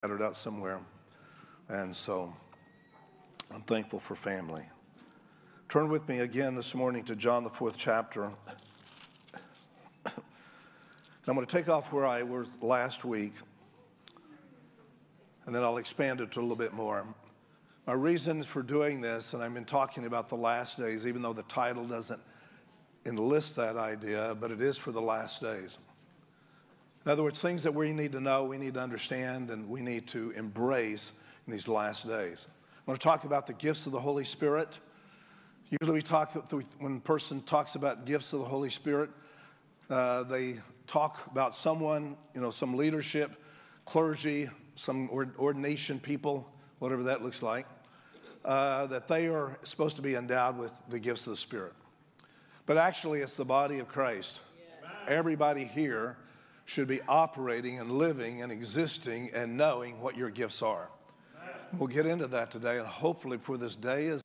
scattered out somewhere. And so I'm thankful for family. Turn with me again this morning to John, the fourth chapter. I'm going to take off where I was last week, and then I'll expand it a little bit more. My reason for doing this, and I've been talking about the last days, even though the title doesn't enlist that idea, but it is for the last days. In other words, things that we need to know, we need to understand, and we need to embrace in these last days. I want to talk about the gifts of the Holy Spirit. Usually, we talk when a person talks about gifts of the Holy Spirit, uh, they talk about someone, you know, some leadership, clergy, some ordination people, whatever that looks like, uh, that they are supposed to be endowed with the gifts of the Spirit. But actually, it's the body of Christ. Everybody here should be operating and living and existing and knowing what your gifts are. We'll get into that today, and hopefully, before this day is,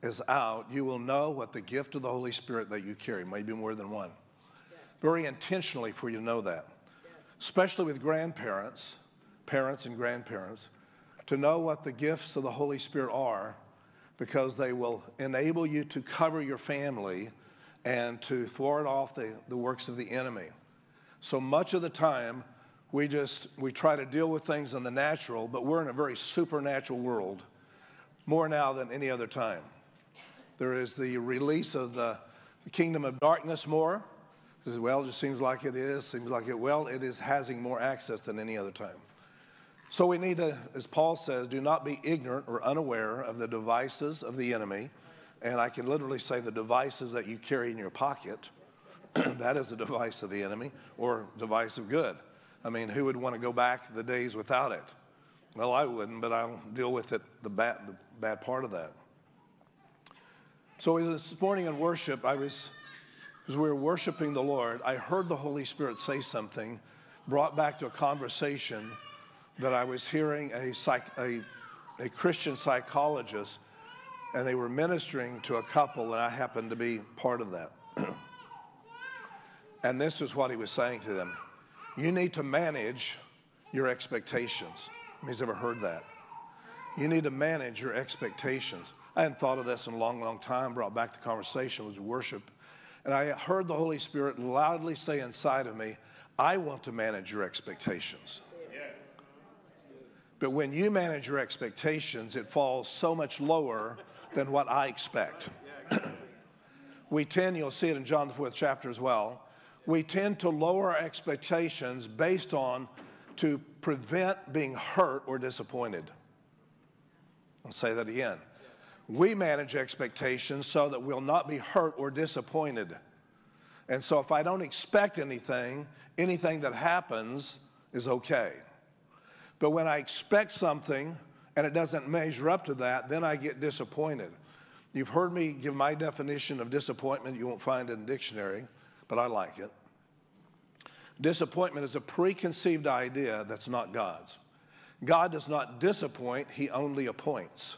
is out, you will know what the gift of the Holy Spirit that you carry, maybe more than one. Yes. Very intentionally for you to know that, yes. especially with grandparents, parents, and grandparents, to know what the gifts of the Holy Spirit are because they will enable you to cover your family and to thwart off the, the works of the enemy. So much of the time, we just we try to deal with things in the natural, but we're in a very supernatural world, more now than any other time. There is the release of the, the kingdom of darkness more. As well, it just seems like it is. Seems like it. Well, it is having more access than any other time. So we need to, as Paul says, do not be ignorant or unaware of the devices of the enemy. And I can literally say the devices that you carry in your pocket that is a device of the enemy or device of good. I mean, who would want to go back to the days without it? Well, I wouldn't, but I'll deal with it, the bad, the bad part of that. So this morning in worship, I was, as we were worshiping the Lord, I heard the Holy Spirit say something, brought back to a conversation that I was hearing a, psych, a, a Christian psychologist, and they were ministering to a couple, and I happened to be part of that. And this is what he was saying to them You need to manage your expectations. He's ever heard that? You need to manage your expectations. I hadn't thought of this in a long, long time, brought back the conversation was worship. And I heard the Holy Spirit loudly say inside of me, I want to manage your expectations. But when you manage your expectations, it falls so much lower than what I expect. we tend, you'll see it in John the fourth chapter as well, we tend to lower our expectations based on to prevent being hurt or disappointed. I'll say that again. We manage expectations so that we'll not be hurt or disappointed. And so if I don't expect anything, anything that happens is okay. But when I expect something and it doesn't measure up to that, then I get disappointed. You've heard me give my definition of disappointment. You won't find it in the dictionary, but I like it. Disappointment is a preconceived idea that's not God's. God does not disappoint, He only appoints.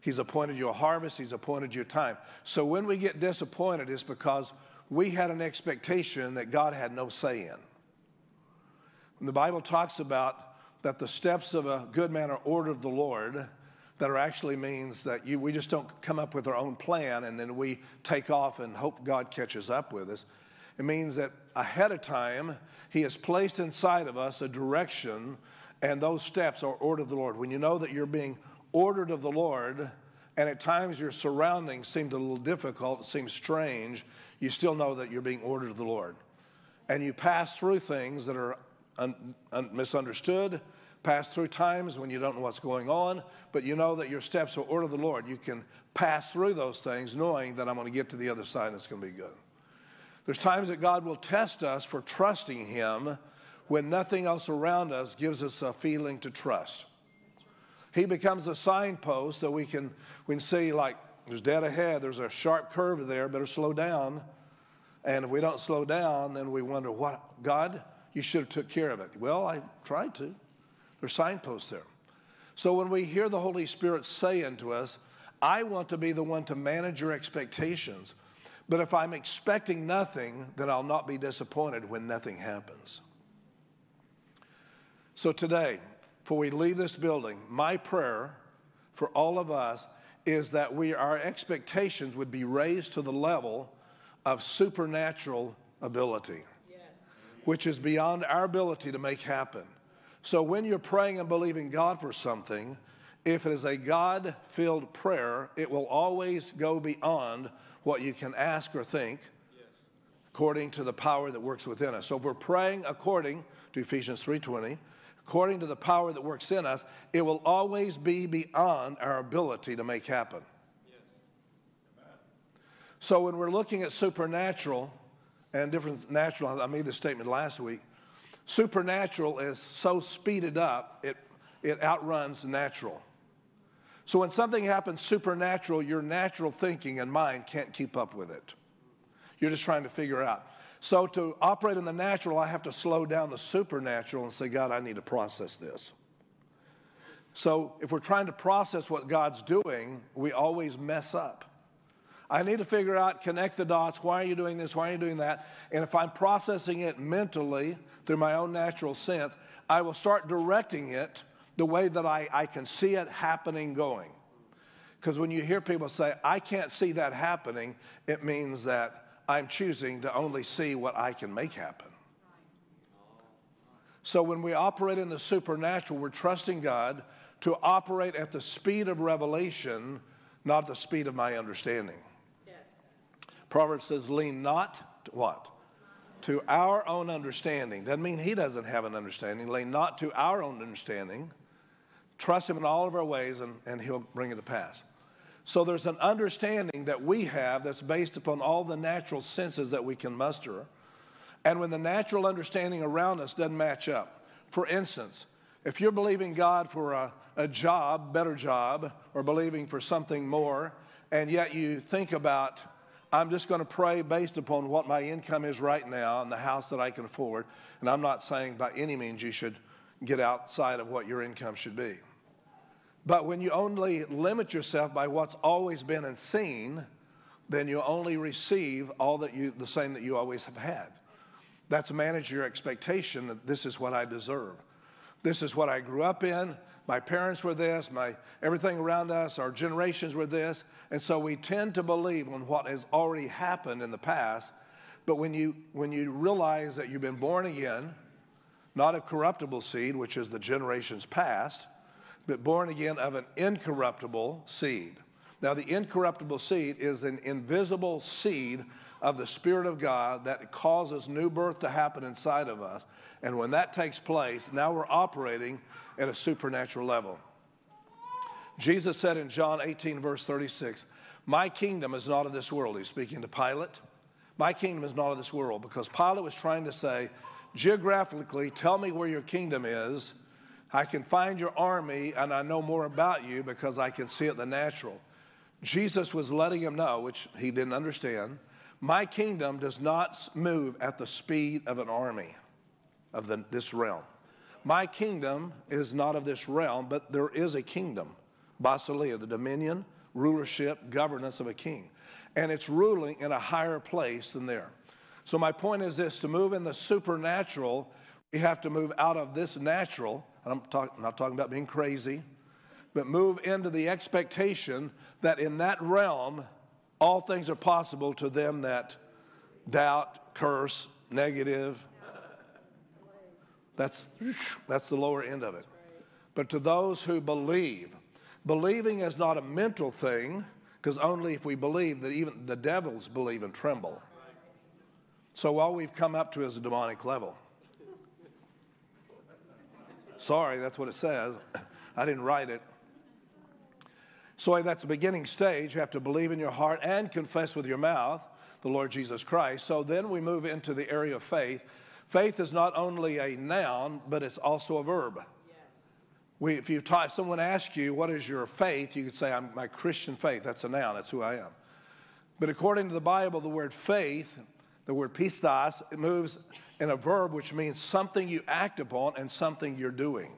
He's appointed you a harvest, He's appointed you a time. So when we get disappointed, it's because we had an expectation that God had no say in. When the Bible talks about that the steps of a good man are ordered of the Lord, that are actually means that you, we just don't come up with our own plan and then we take off and hope God catches up with us. It means that ahead of time, He has placed inside of us a direction, and those steps are ordered of the Lord. When you know that you're being ordered of the Lord, and at times your surroundings seem a little difficult, seem strange, you still know that you're being ordered of the Lord. And you pass through things that are un- un- misunderstood, pass through times when you don't know what's going on, but you know that your steps are ordered of the Lord. You can pass through those things knowing that I'm going to get to the other side and it's going to be good. There's times that God will test us for trusting Him when nothing else around us gives us a feeling to trust. He becomes a signpost that we can, we can see, like, there's dead ahead, there's a sharp curve there, better slow down. And if we don't slow down, then we wonder, what, God, you should have took care of it. Well, I tried to. There's signposts there. So when we hear the Holy Spirit saying to us, I want to be the one to manage your expectations. But if I'm expecting nothing, then I'll not be disappointed when nothing happens. So today, before we leave this building, my prayer for all of us is that we our expectations would be raised to the level of supernatural ability, yes. which is beyond our ability to make happen. So when you're praying and believing God for something, if it is a God filled prayer, it will always go beyond what you can ask or think according to the power that works within us. So if we're praying according to Ephesians 3:20, according to the power that works in us, it will always be beyond our ability to make happen. So when we're looking at supernatural and different natural, I made this statement last week. Supernatural is so speeded up, it, it outruns natural. So when something happens supernatural, your natural thinking and mind can't keep up with it. You're just trying to figure out. So to operate in the natural, I have to slow down the supernatural and say, God, I need to process this. So if we're trying to process what God's doing, we always mess up. I need to figure out, connect the dots. Why are you doing this? Why are you doing that? And if I'm processing it mentally through my own natural sense, I will start directing it the way that I, I can see it happening going. Because when you hear people say, I can't see that happening, it means that I'm choosing to only see what I can make happen. So when we operate in the supernatural, we're trusting God to operate at the speed of revelation, not the speed of my understanding. Yes. Proverbs says, lean not to what? To our own understanding. Doesn't mean he doesn't have an understanding. Lean not to our own understanding trust Him in all of our ways, and, and He'll bring it to pass. So there's an understanding that we have that's based upon all the natural senses that we can muster. And when the natural understanding around us doesn't match up, for instance, if you're believing God for a, a job, better job, or believing for something more, and yet you think about, I'm just going to pray based upon what my income is right now and the house that I can afford. And I'm not saying by any means you should get outside of what your income should be. But when you only limit yourself by what's always been and seen, then you only receive all that you, the same that you always have had. That's manage your expectation that this is what I deserve. This is what I grew up in. My parents were this, my everything around us, our generations were this. And so we tend to believe on what has already happened in the past. But when you when you realize that you've been born again, not of corruptible seed, which is the generations past, but born again of an incorruptible seed. Now, the incorruptible seed is an invisible seed of the Spirit of God that causes new birth to happen inside of us. And when that takes place, now we're operating at a supernatural level. Jesus said in John 18, verse 36, My kingdom is not of this world. He's speaking to Pilate. My kingdom is not of this world because Pilate was trying to say, geographically, tell me where your kingdom is. I can find your army and I know more about you because I can see it the natural. Jesus was letting him know, which he didn't understand, my kingdom does not move at the speed of an army of the, this realm. My kingdom is not of this realm, but there is a kingdom, Basileia, the dominion, rulership, governance of a king. And it's ruling in a higher place than there. So, my point is this to move in the supernatural, we have to move out of this natural. I'm, talk, I'm not talking about being crazy, but move into the expectation that in that realm, all things are possible to them that doubt, curse, negative. That's, that's the lower end of it. But to those who believe, believing is not a mental thing, because only if we believe that even the devils believe and tremble. So all we've come up to is a demonic level. Sorry, that's what it says. I didn't write it. So that's the beginning stage. You have to believe in your heart and confess with your mouth the Lord Jesus Christ. So then we move into the area of faith. Faith is not only a noun, but it's also a verb. Yes. We, if you talk, someone asks you, What is your faith? you could say, I'm my Christian faith. That's a noun, that's who I am. But according to the Bible, the word faith the word pistos, it moves in a verb which means something you act upon and something you're doing.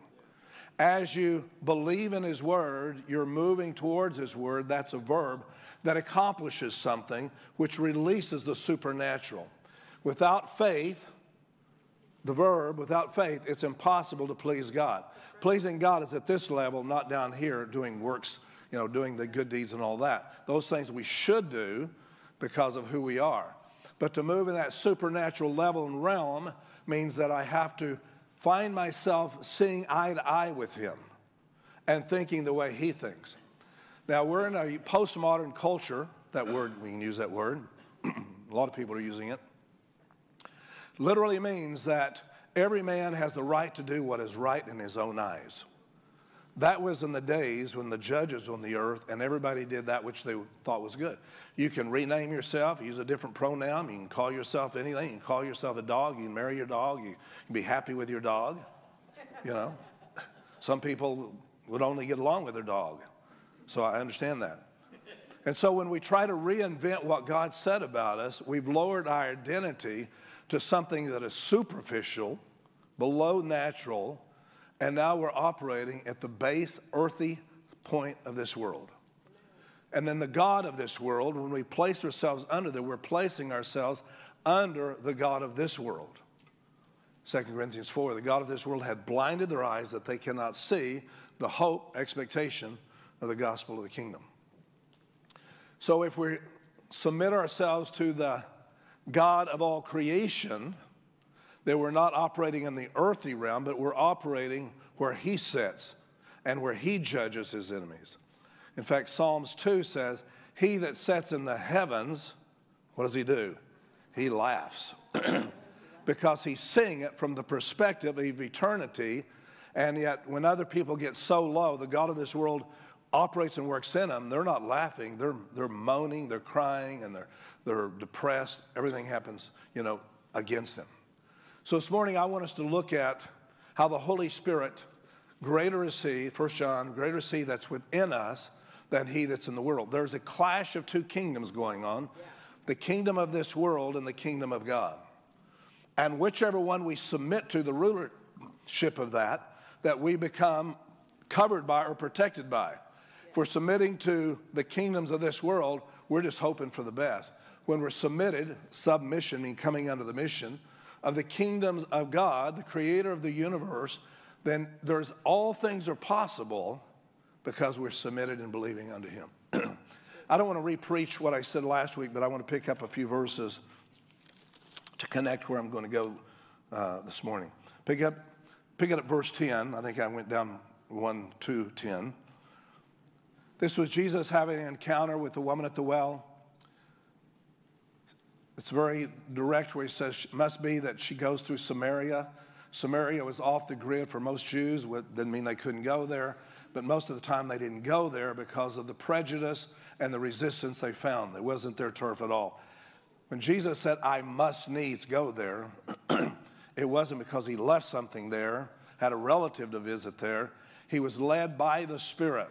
As you believe in His Word, you're moving towards His Word. That's a verb that accomplishes something which releases the supernatural. Without faith, the verb, without faith, it's impossible to please God. Pleasing God is at this level, not down here doing works, you know, doing the good deeds and all that. Those things we should do because of who we are. But to move in that supernatural level and realm means that I have to find myself seeing eye to eye with Him and thinking the way He thinks. Now, we're in a postmodern culture, that word, we can use that word. a lot of people are using it. Literally means that every man has the right to do what is right in his own eyes. That was in the days when the judges on the earth and everybody did that which they thought was good. You can rename yourself, use a different pronoun, you can call yourself anything, you can call yourself a dog, you can marry your dog, you can be happy with your dog. You know, some people would only get along with their dog. So I understand that. And so when we try to reinvent what God said about us, we've lowered our identity to something that is superficial, below natural, and now we're operating at the base, earthy point of this world. And then the God of this world, when we place ourselves under that, we're placing ourselves under the God of this world. 2 Corinthians 4 the God of this world had blinded their eyes that they cannot see the hope, expectation of the gospel of the kingdom. So if we submit ourselves to the God of all creation, that we're not operating in the earthly realm, but we're operating where He sits and where He judges His enemies. In fact, Psalms 2 says, He that sits in the heavens, what does He do? He laughs. because He's seeing it from the perspective of eternity. And yet, when other people get so low, the God of this world operates and works in them, they're not laughing, they're, they're moaning, they're crying, and they're, they're depressed. Everything happens, you know, against them. So this morning, I want us to look at how the Holy Spirit, greater is He, 1 John, greater is He that's within us than He that's in the world. There's a clash of two kingdoms going on the kingdom of this world and the kingdom of God. And whichever one we submit to the rulership of that, that we become covered by or protected by. If we're submitting to the kingdoms of this world, we're just hoping for the best. When we're submitted, submission means coming under the mission, of the kingdoms of God, the creator of the universe, then there's all things are possible because we're submitted and believing unto him. I don't want to repreach what I said last week, but I want to pick up a few verses to connect where I'm going to go uh, this morning. Pick up, pick up verse 10. I think I went down 1 2 10. This was Jesus having an encounter with the woman at the well. It's very direct where he says must be that she goes through Samaria. Samaria was off the grid for most Jews. Didn't mean they couldn't go there, but most of the time they didn't go there because of the prejudice and the resistance they found. It wasn't their turf at all. When Jesus said, I must needs go there, it wasn't because he left something there, had a relative to visit there. He was led by the Spirit.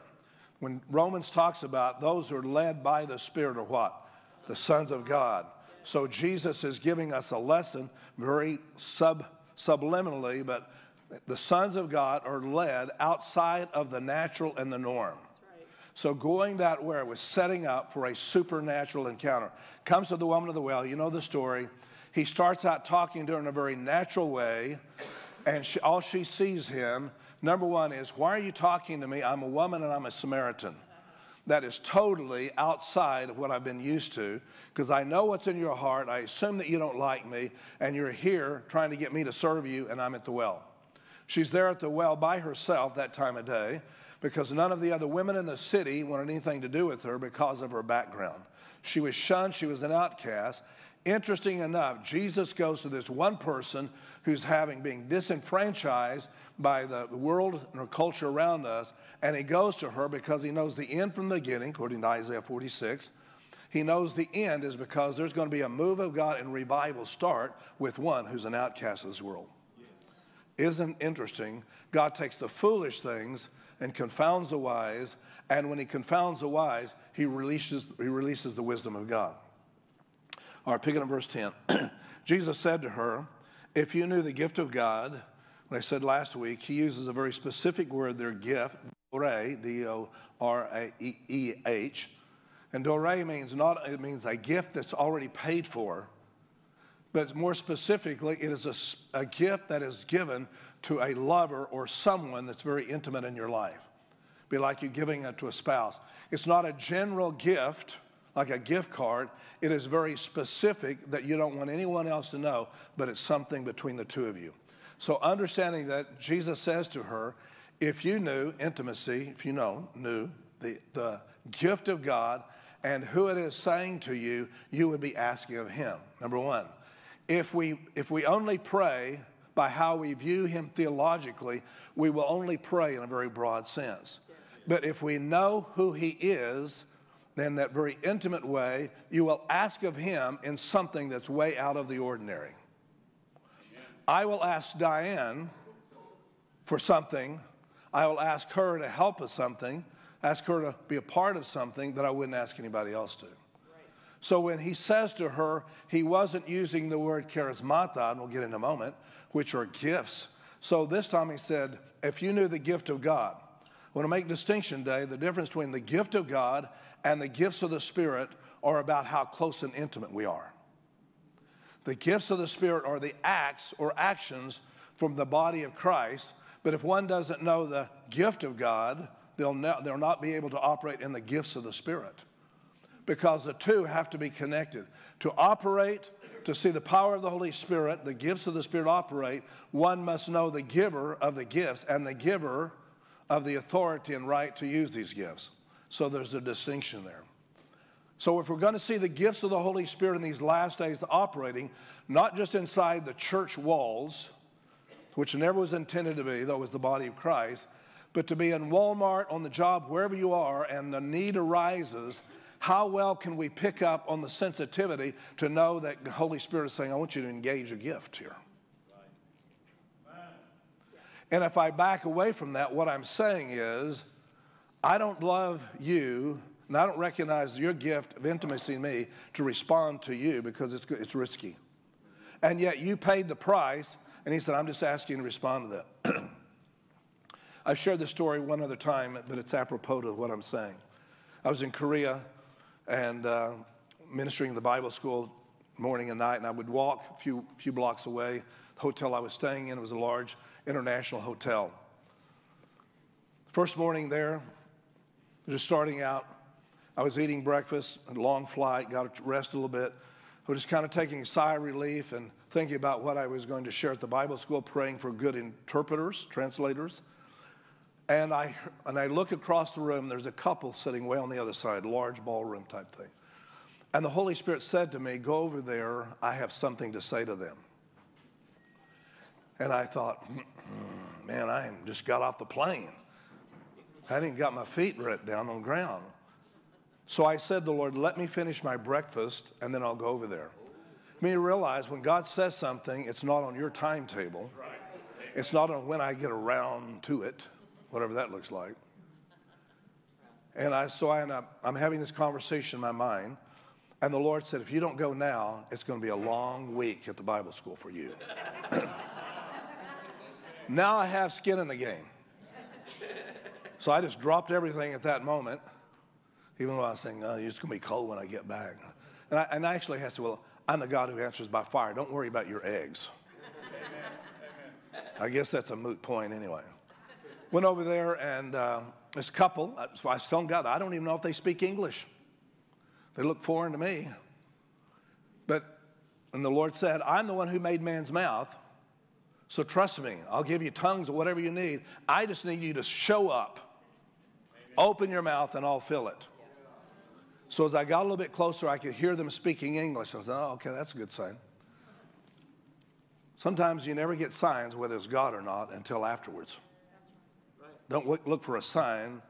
When Romans talks about those who are led by the Spirit are what? The sons of God. So Jesus is giving us a lesson very sub, subliminally, but the sons of God are led outside of the natural and the norm. So going that way was setting up for a supernatural encounter. Comes to the woman of the well, you know the story. He starts out talking to her in a very natural way, and she, all she sees him, number one, is, Why are you talking to me? I'm a woman and I'm a Samaritan that is totally outside of what I've been used to because I know what's in your heart. I assume that you don't like me and you're here trying to get me to serve you, and I'm at the well. She's there at the well by herself that time of day because none of the other women in the city wanted anything to do with her because of her background. She was shunned, she was an outcast. Interesting enough, Jesus goes to this one person who's having being disenfranchised by the world and the culture around us, and he goes to her because he knows the end from the beginning, according to Isaiah 46. He knows the end is because there's going to be a move of God and revival start with one who's an outcast of this world. Isn't interesting? God takes the foolish things and confounds the wise, and when he confounds the wise, he releases, he releases the wisdom of God. All right, picking up verse 10. Jesus said to her, If you knew the gift of God, what I said last week, he uses a very specific word there, gift, dore, D O R A E H. And dore means not, it means a gift that's already paid for. But more specifically, it is a, a gift that is given to a lover or someone that's very intimate in your life. Be like you giving it to a spouse. It's not a general gift like a gift card. It is very specific that you don't want anyone else to know, but it's something between the two of you. So, understanding that Jesus says to her, if you knew intimacy, if you know, knew the, the gift of God and who it is saying to you, you would be asking of Him. Number one. If we, if we only pray by how we view Him theologically, we will only pray in a very broad sense. But if we know who He is, then that very intimate way, you will ask of Him in something that's way out of the ordinary. I will ask Diane for something. I will ask her to help us something, ask her to be a part of something that I wouldn't ask anybody else to. So when he says to her, he wasn't using the word charismata, and we'll get in a moment, which are gifts. So this time he said, if you knew the gift of God, want to make distinction today, the difference between the gift of God and the gifts of the Spirit are about how close and intimate we are. The gifts of the Spirit are the acts or actions from the body of Christ. But if one doesn't know the gift of God, they'll, ne- they'll not be able to operate in the gifts of the Spirit because the two have to be connected. To operate, to see the power of the Holy Spirit, the gifts of the Spirit operate, one must know the giver of the gifts and the giver of the authority and right to use these gifts. So there's a distinction there. So, if we're going to see the gifts of the Holy Spirit in these last days operating, not just inside the church walls, which never was intended to be, though it was the body of Christ, but to be in Walmart, on the job, wherever you are, and the need arises, how well can we pick up on the sensitivity to know that the Holy Spirit is saying, I want you to engage a gift here? And if I back away from that, what I'm saying is, I don't love you and I don't recognize your gift of intimacy in me to respond to you because it's, it's risky. And yet you paid the price, and he said, I'm just asking you to respond to that. I've shared this story one other time, but it's apropos to what I'm saying. I was in Korea and uh, ministering in the Bible school morning and night, and I would walk a few, few blocks away. The hotel I was staying in was a large international hotel. First morning there, just starting out, I was eating breakfast, a long flight, got to rest a little bit. I was just kind of taking a sigh of relief and thinking about what I was going to share at the Bible school, praying for good interpreters, translators. And I, and I look across the room, there's a couple sitting way on the other side, large ballroom type thing. And the Holy Spirit said to me, Go over there, I have something to say to them. And I thought, mm, mm, man, I just got off the plane. I didn't got my feet right down on the ground. So I said to the Lord, let me finish my breakfast and then I'll go over there. You realize when God says something, it's not on your timetable. It's not on when I get around to it, whatever that looks like. And I, so I end up, I'm having this conversation in my mind. And the Lord said, if you don't go now, it's going to be a long week at the Bible school for you. now I have skin in the game. So I just dropped everything at that moment even though I was saying, oh, it's going to be cold when I get back. And I, and I actually had to say, well, I'm the God who answers by fire. Don't worry about your eggs. I guess that's a moot point anyway. Went over there, and uh, this couple, so I was telling God, I don't even know if they speak English. They look foreign to me. But, and the Lord said, I'm the one who made man's mouth. So trust me, I'll give you tongues or whatever you need. I just need you to show up. Open your mouth and I'll fill it. So as I got a little bit closer, I could hear them speaking English. I said, oh, okay, that's a good sign. Sometimes you never get signs, whether it's God or not, until afterwards. Don't look, look for a sign,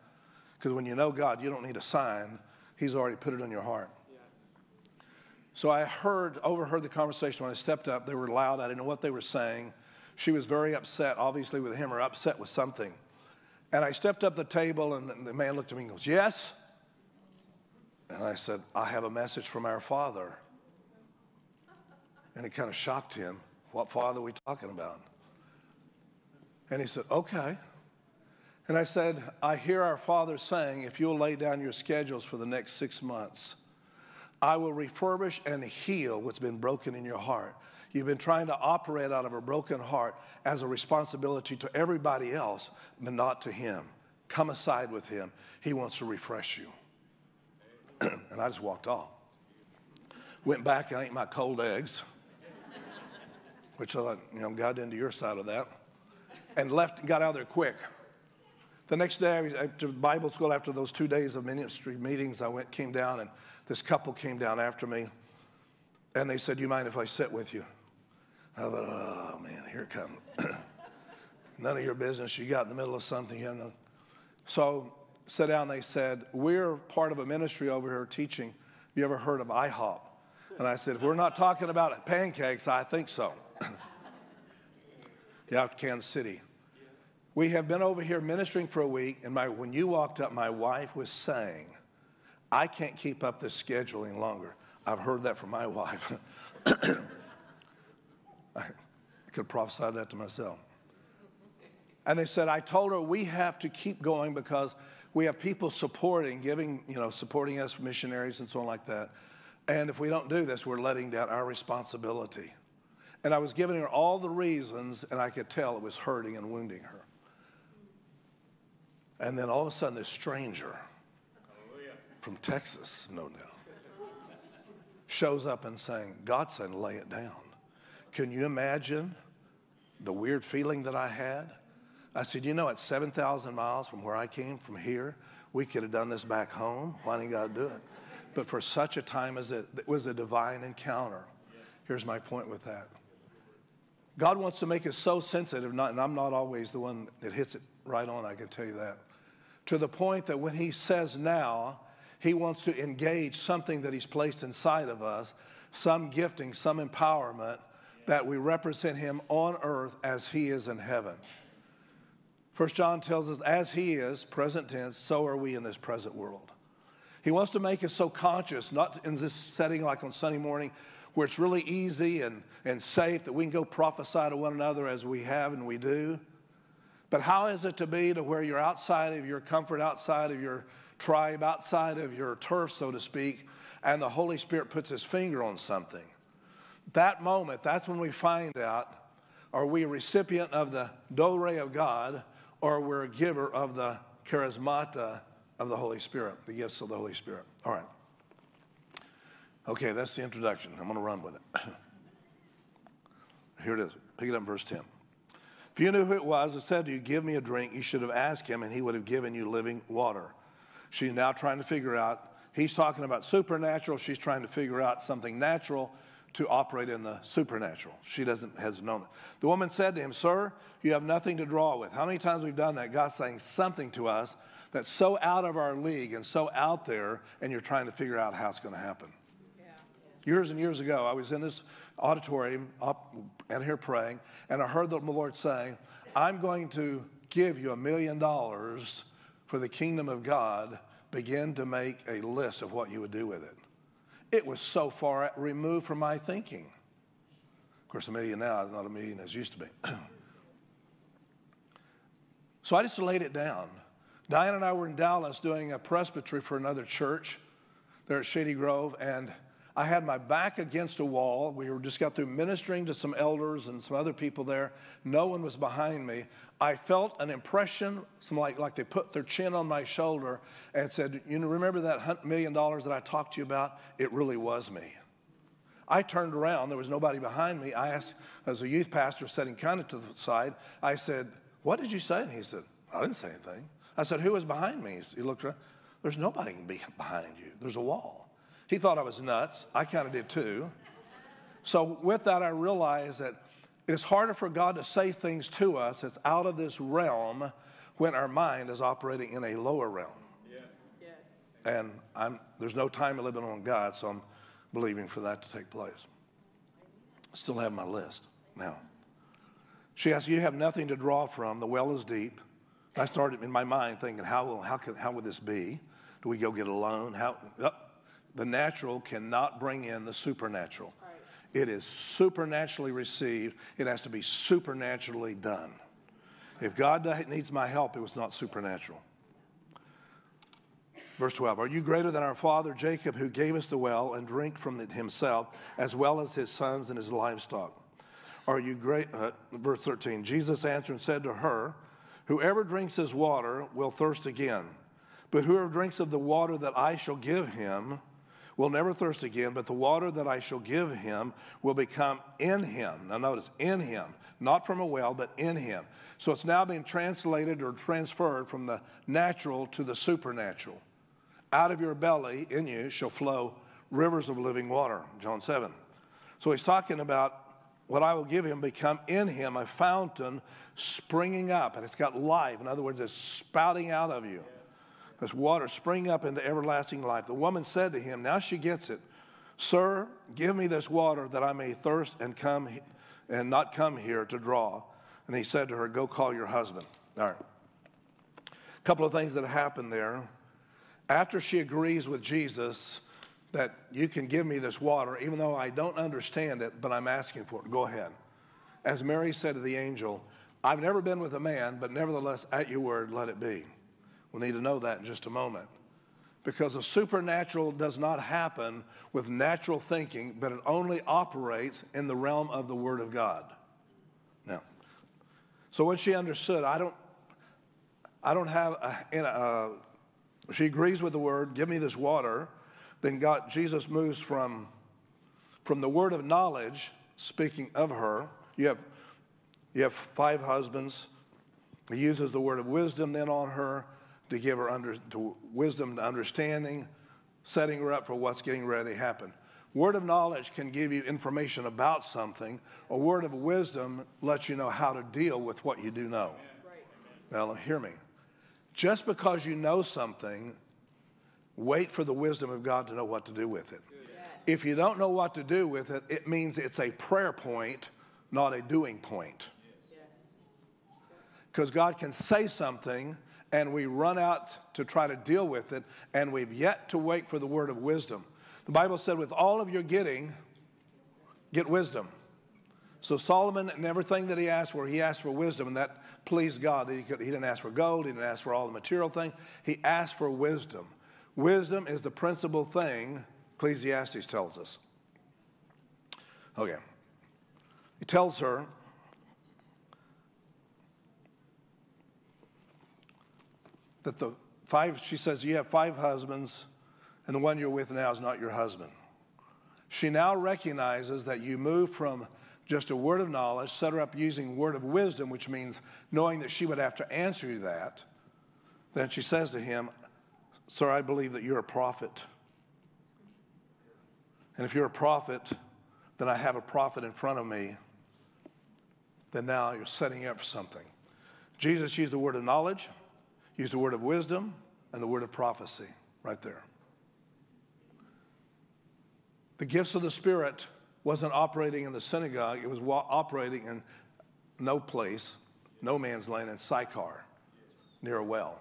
because when you know God, you don't need a sign. He's already put it in your heart. So I heard, overheard the conversation when I stepped up. They were loud. I didn't know what they were saying. She was very upset, obviously, with him, or upset with something. And I stepped up the table, and the man looked at me and goes, Yes? And I said, I have a message from our Father. And it kind of shocked him. What Father are we talking about? And he said, Okay. And I said, I hear our Father saying, if you'll lay down your schedules for the next six months, I will refurbish and heal what's been broken in your heart. You've been trying to operate out of a broken heart as a responsibility to everybody else, but not to Him. Come aside with Him. He wants to refresh you. and I just walked off. Went back and ate my cold eggs, which I thought, you know, got into your side of that, and left and got out of there quick. The next day, after Bible school, after those two days of ministry meetings, I went, came down, and this couple came down after me, and they said, "You mind if I sit with you?" I thought, "Oh man, here it comes." None of your business. You got in the middle of something. You know. So, sit down. They said, "We're part of a ministry over here teaching. You ever heard of IHOP?" And I said, "If we're not talking about pancakes, I think so." yeah, Kansas City. We have been over here ministering for a week, and my, when you walked up, my wife was saying, I can't keep up this scheduling longer. I've heard that from my wife. I could prophesy that to myself. And they said, I told her we have to keep going because we have people supporting, giving, you know, supporting us, missionaries and so on like that. And if we don't do this, we're letting down our responsibility. And I was giving her all the reasons, and I could tell it was hurting and wounding her. And then all of a sudden, this stranger Hallelujah. from Texas, no doubt, shows up and saying, God said, lay it down. Can you imagine the weird feeling that I had? I said, You know, at 7,000 miles from where I came, from here, we could have done this back home. Why didn't God do it? But for such a time as it, it was a divine encounter. Here's my point with that God wants to make us so sensitive, not, and I'm not always the one that hits it right on, I can tell you that. To the point that when He says now, He wants to engage something that He's placed inside of us, some gifting, some empowerment, that we represent Him on earth as He is in heaven. First John tells us, as He is, present tense, so are we in this present world. He wants to make us so conscious, not in this setting like on Sunday morning, where it's really easy and, and safe that we can go prophesy to one another as we have and we do. But how is it to be to where you're outside of your comfort, outside of your tribe, outside of your turf, so to speak, and the Holy Spirit puts his finger on something? That moment, that's when we find out are we a recipient of the Dore of God or we're a giver of the charismata of the Holy Spirit, the gifts of the Holy Spirit. All right. Okay, that's the introduction. I'm going to run with it. Here it is. Pick it up in verse 10. If you knew who it was that said to you, Give me a drink, you should have asked him, and he would have given you living water. She's now trying to figure out, he's talking about supernatural. She's trying to figure out something natural to operate in the supernatural. She doesn't has known it. The woman said to him, Sir, you have nothing to draw with. How many times we've done that? God's saying something to us that's so out of our league and so out there, and you're trying to figure out how it's going to happen years and years ago, I was in this auditorium up and here praying, and I heard the Lord saying, I'm going to give you a million dollars for the kingdom of God. Begin to make a list of what you would do with it. It was so far removed from my thinking. Of course, a million now is not a million as used to be. so I just laid it down. Diane and I were in Dallas doing a presbytery for another church there at Shady Grove, and I had my back against a wall. We were just got through ministering to some elders and some other people there. No one was behind me. I felt an impression, some like, like they put their chin on my shoulder and said, You know, remember that million dollars that I talked to you about? It really was me. I turned around, there was nobody behind me. I asked, as a youth pastor sitting kind of to the side, I said, What did you say? And he said, I didn't say anything. I said, Who was behind me? He looked around. There's nobody behind you, there's a wall. He thought I was nuts. I kind of did too. So, with that, I realized that it's harder for God to say things to us that's out of this realm when our mind is operating in a lower realm. Yeah. Yes. And I'm, there's no time living on God, so I'm believing for that to take place. Still have my list now. She asked, You have nothing to draw from. The well is deep. I started in my mind thinking, How, how, could, how would this be? Do we go get a loan? How, oh, the natural cannot bring in the supernatural. Right. It is supernaturally received, it has to be supernaturally done. If God needs my help, it was not supernatural. Verse 12 Are you greater than our father Jacob, who gave us the well and drink from it himself, as well as his sons and his livestock? are you great? Uh, verse 13 Jesus answered and said to her, Whoever drinks this water will thirst again. But whoever drinks of the water that I shall give him will never thirst again, but the water that I shall give him will become in him. Now, notice, in him, not from a well, but in him. So it's now being translated or transferred from the natural to the supernatural. Out of your belly, in you, shall flow rivers of living water. John 7. So he's talking about what I will give him become in him a fountain springing up, and it's got life. In other words, it's spouting out of you. This water spring up into everlasting life. The woman said to him, Now she gets it. Sir, give me this water that I may thirst and come and not come here to draw. And he said to her, Go call your husband. All right. A couple of things that happened there. After she agrees with Jesus that you can give me this water, even though I don't understand it, but I'm asking for it, go ahead. As Mary said to the angel, I've never been with a man, but nevertheless, at your word, let it be. We'll need to know that in just a moment. Because the supernatural does not happen with natural thinking, but it only operates in the realm of the Word of God. Now, so when she understood, I don't, I don't have, a, a, a, she agrees with the Word, give me this water. Then God, Jesus moves from, from the word of knowledge, speaking of her. You have, you have five husbands. He uses the word of wisdom then on her to give her under, to wisdom to understanding, setting her up for what's getting ready to happen. Word of knowledge can give you information about something. A word of wisdom lets you know how to deal with what you do know. Now, hear me. Just because you know something, wait for the wisdom of God to know what to do with it. If you don't know what to do with it, it means it's a prayer point, not a doing point. Because God can say something and we run out to try to deal with it, and we've yet to wait for the word of wisdom. The Bible said, with all of your getting, get wisdom. So Solomon and everything that he asked for, he asked for wisdom, and that pleased God. He, he didn't ask for gold, he didn't ask for all the material things. He asked for wisdom. Wisdom is the principal thing, Ecclesiastes tells us. Okay. He tells her that the five, she says, You have five husbands, and the one you're with now is not your husband. She now recognizes that you move from just a word of knowledge, set her up using word of wisdom, which means knowing that she would have to answer you that. Then she says to him, Sir, I believe that you're a prophet. And if you're a prophet, then I have a prophet in front of me. Then now you're setting up for something. Jesus used the word of knowledge. Use the word of wisdom and the word of prophecy right there. The gifts of the Spirit wasn't operating in the synagogue, it was operating in no place, no man's land, in Sychar, near a well.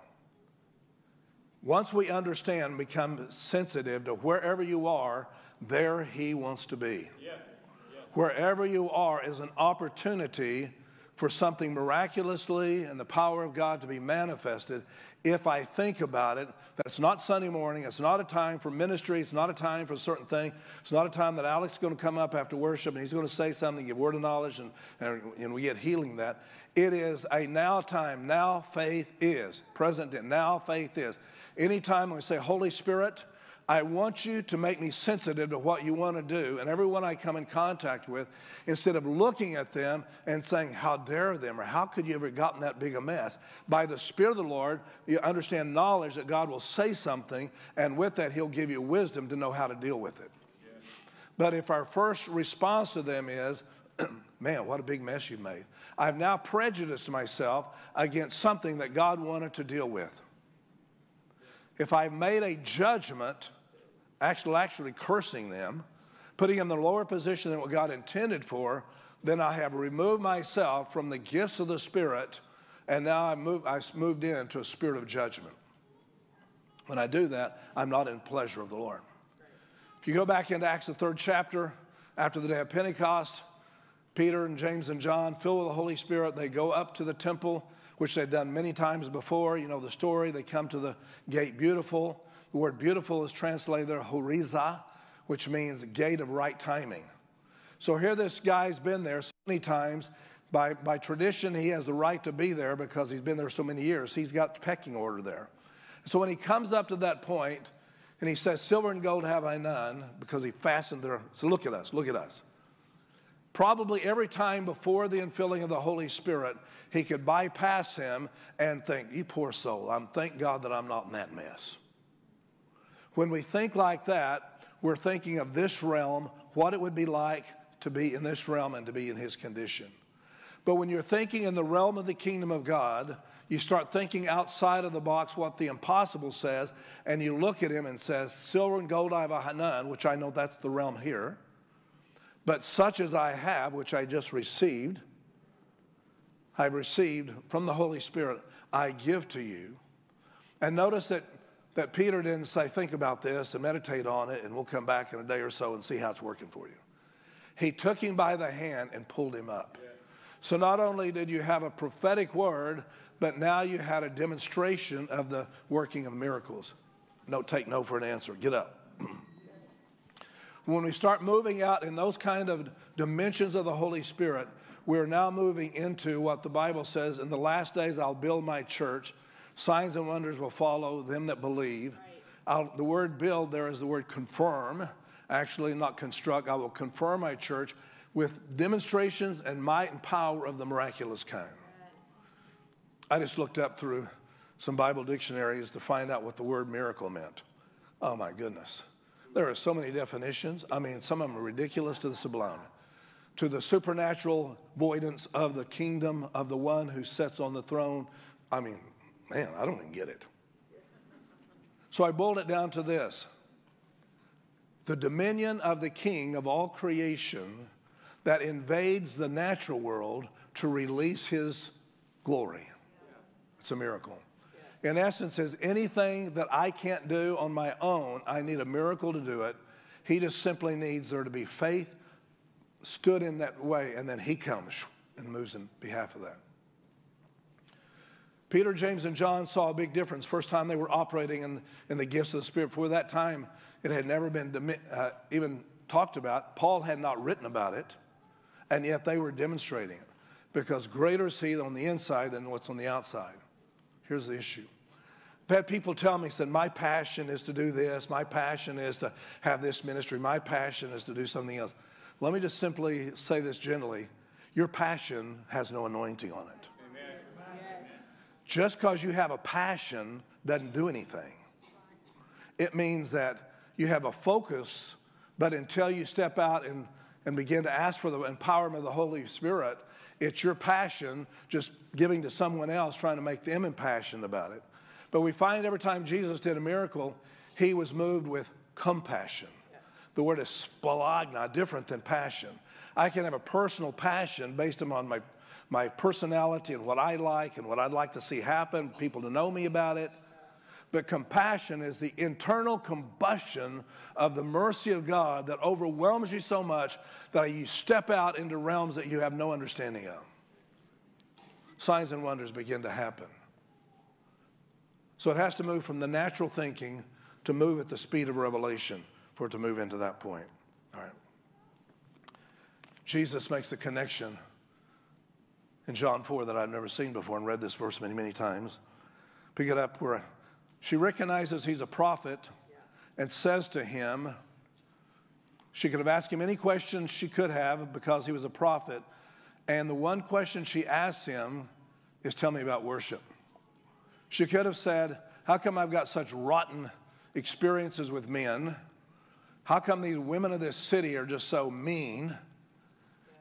Once we understand, become sensitive to wherever you are, there He wants to be. Yeah. Yeah. Wherever you are is an opportunity for something miraculously and the power of God to be manifested if I think about it, that it's not Sunday morning, it's not a time for ministry, it's not a time for a certain thing, it's not a time that Alex is going to come up after worship and he's going to say something, give word of knowledge, and, and, and we get healing that. It is a now time. Now faith is. Present. Now faith is. Anytime we say, Holy Spirit, I want you to make me sensitive to what you want to do. And everyone I come in contact with, instead of looking at them and saying, How dare them, or how could you ever gotten that big a mess? By the Spirit of the Lord, you understand knowledge that God will say something, and with that, He'll give you wisdom to know how to deal with it. But if our first response to them is, Man, what a big mess you made. I've now prejudiced myself against something that God wanted to deal with if I've made a judgment, actually, actually cursing them, putting them in the lower position than what God intended for, then I have removed myself from the gifts of the Spirit, and now I move, I've moved into a spirit of judgment. When I do that, I'm not in pleasure of the Lord. If you go back into Acts, the third chapter, after the day of Pentecost, Peter and James and John, filled with the Holy Spirit, they go up to the temple which they've done many times before. You know the story. They come to the gate beautiful. The word beautiful is translated there, horiza, which means gate of right timing. So here this guy's been there so many times. By, by tradition, he has the right to be there because he's been there so many years. He's got pecking order there. So when he comes up to that point and he says, Silver and gold have I none, because he fastened there. So look at us, look at us. Probably every time before the infilling of the Holy Spirit, he could bypass him and think, You poor soul, I'm thank God that I'm not in that mess. When we think like that, we're thinking of this realm, what it would be like to be in this realm and to be in his condition. But when you're thinking in the realm of the kingdom of God, you start thinking outside of the box what the impossible says, and you look at him and says, Silver and gold I have none, which I know that's the realm here. But such as I have, which I just received, I've received from the Holy Spirit, I give to you. And notice that, that Peter didn't say, think about this and meditate on it, and we'll come back in a day or so and see how it's working for you. He took him by the hand and pulled him up. So not only did you have a prophetic word, but now you had a demonstration of the working of miracles. No, take no for an answer. Get up. when we start moving out in those kind of dimensions of the Holy Spirit, we're now moving into what the Bible says in the last days I'll build my church. Signs and wonders will follow them that believe. Right. the word build there is the word confirm, actually, not construct. I will confirm my church with demonstrations and might and power of the miraculous kind. I just looked up through some Bible dictionaries to find out what the word miracle meant. Oh my goodness. There are so many definitions. I mean, some of them are ridiculous to the sublime. To the supernatural voidance of the kingdom of the one who sits on the throne. I mean, man, I don't even get it. So I boiled it down to this the dominion of the king of all creation that invades the natural world to release his glory. It's a miracle. In essence, is anything that I can't do on my own, I need a miracle to do it. He just simply needs there to be faith stood in that way, and then he comes and moves in behalf of that. Peter, James, and John saw a big difference. First time they were operating in, in the gifts of the Spirit. Before that time, it had never been uh, even talked about. Paul had not written about it, and yet they were demonstrating it because greater is he on the inside than what's on the outside. Here's the issue. I've had people tell me, said, my passion is to do this. My passion is to have this ministry. My passion is to do something else. Let me just simply say this gently. Your passion has no anointing on it. Just because you have a passion doesn't do anything. It means that you have a focus, but until you step out and, and begin to ask for the empowerment of the Holy Spirit, it's your passion just giving to someone else, trying to make them impassioned about it. But we find every time Jesus did a miracle, he was moved with compassion. The word is spalagna, different than passion. I can have a personal passion based upon my, my personality and what I like and what I'd like to see happen, people to know me about it. But compassion is the internal combustion of the mercy of God that overwhelms you so much that you step out into realms that you have no understanding of. Signs and wonders begin to happen. So it has to move from the natural thinking to move at the speed of revelation for it to move into that point. All right. Jesus makes the connection in John 4 that I've never seen before and read this verse many, many times. Pick it up where she recognizes he's a prophet and says to him, she could have asked him any question she could have because he was a prophet. And the one question she asked him is, Tell me about worship. She could have said, How come I've got such rotten experiences with men? How come these women of this city are just so mean?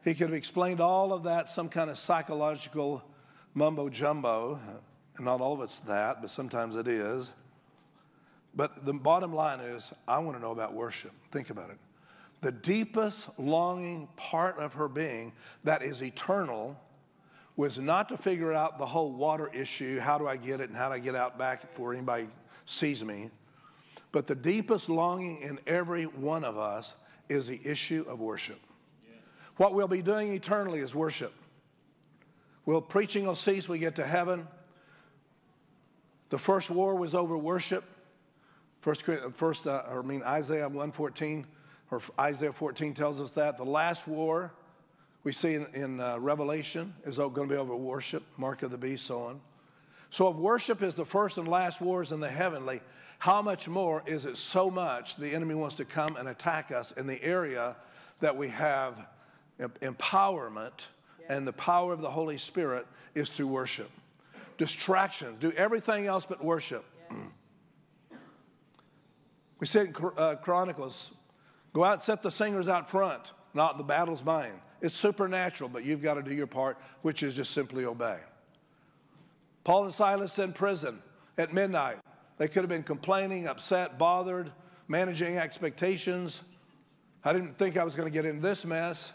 He could have explained all of that, some kind of psychological mumbo jumbo. Not all of it's that, but sometimes it is. But the bottom line is, I want to know about worship. Think about it. The deepest longing part of her being that is eternal was not to figure out the whole water issue how do I get it and how do I get out back before anybody sees me. But the deepest longing in every one of us is the issue of worship. What we'll be doing eternally is worship. Will preaching will cease, we get to heaven. The first war was over worship. First, first uh, I mean Isaiah 114, or Isaiah 14 tells us that. The last war we see in, in uh, Revelation is going to be over worship, mark of the beast, so on. So if worship is the first and last wars in the heavenly, how much more is it so much the enemy wants to come and attack us in the area that we have empowerment and the power of the Holy Spirit is to worship. Distractions, do everything else but worship. we said in uh, Chronicles, go out and set the singers out front, not the battle's mine. It's supernatural, but you've got to do your part, which is just simply obey. Paul and Silas in prison at midnight. They could have been complaining, upset, bothered, managing expectations. I didn't think I was going to get in this mess.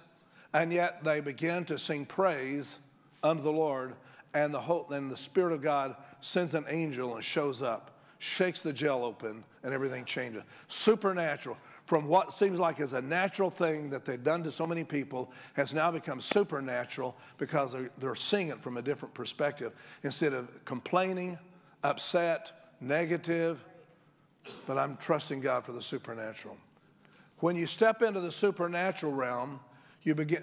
And yet they begin to sing praise unto the Lord, and the, whole, and the Spirit of God sends an angel and shows up, shakes the jail open, and everything changes. Supernatural. From what seems like is a natural thing that they've done to so many people has now become supernatural because they're, they're seeing it from a different perspective. Instead of complaining, upset, negative, but I'm trusting God for the supernatural. When you step into the supernatural realm, you begin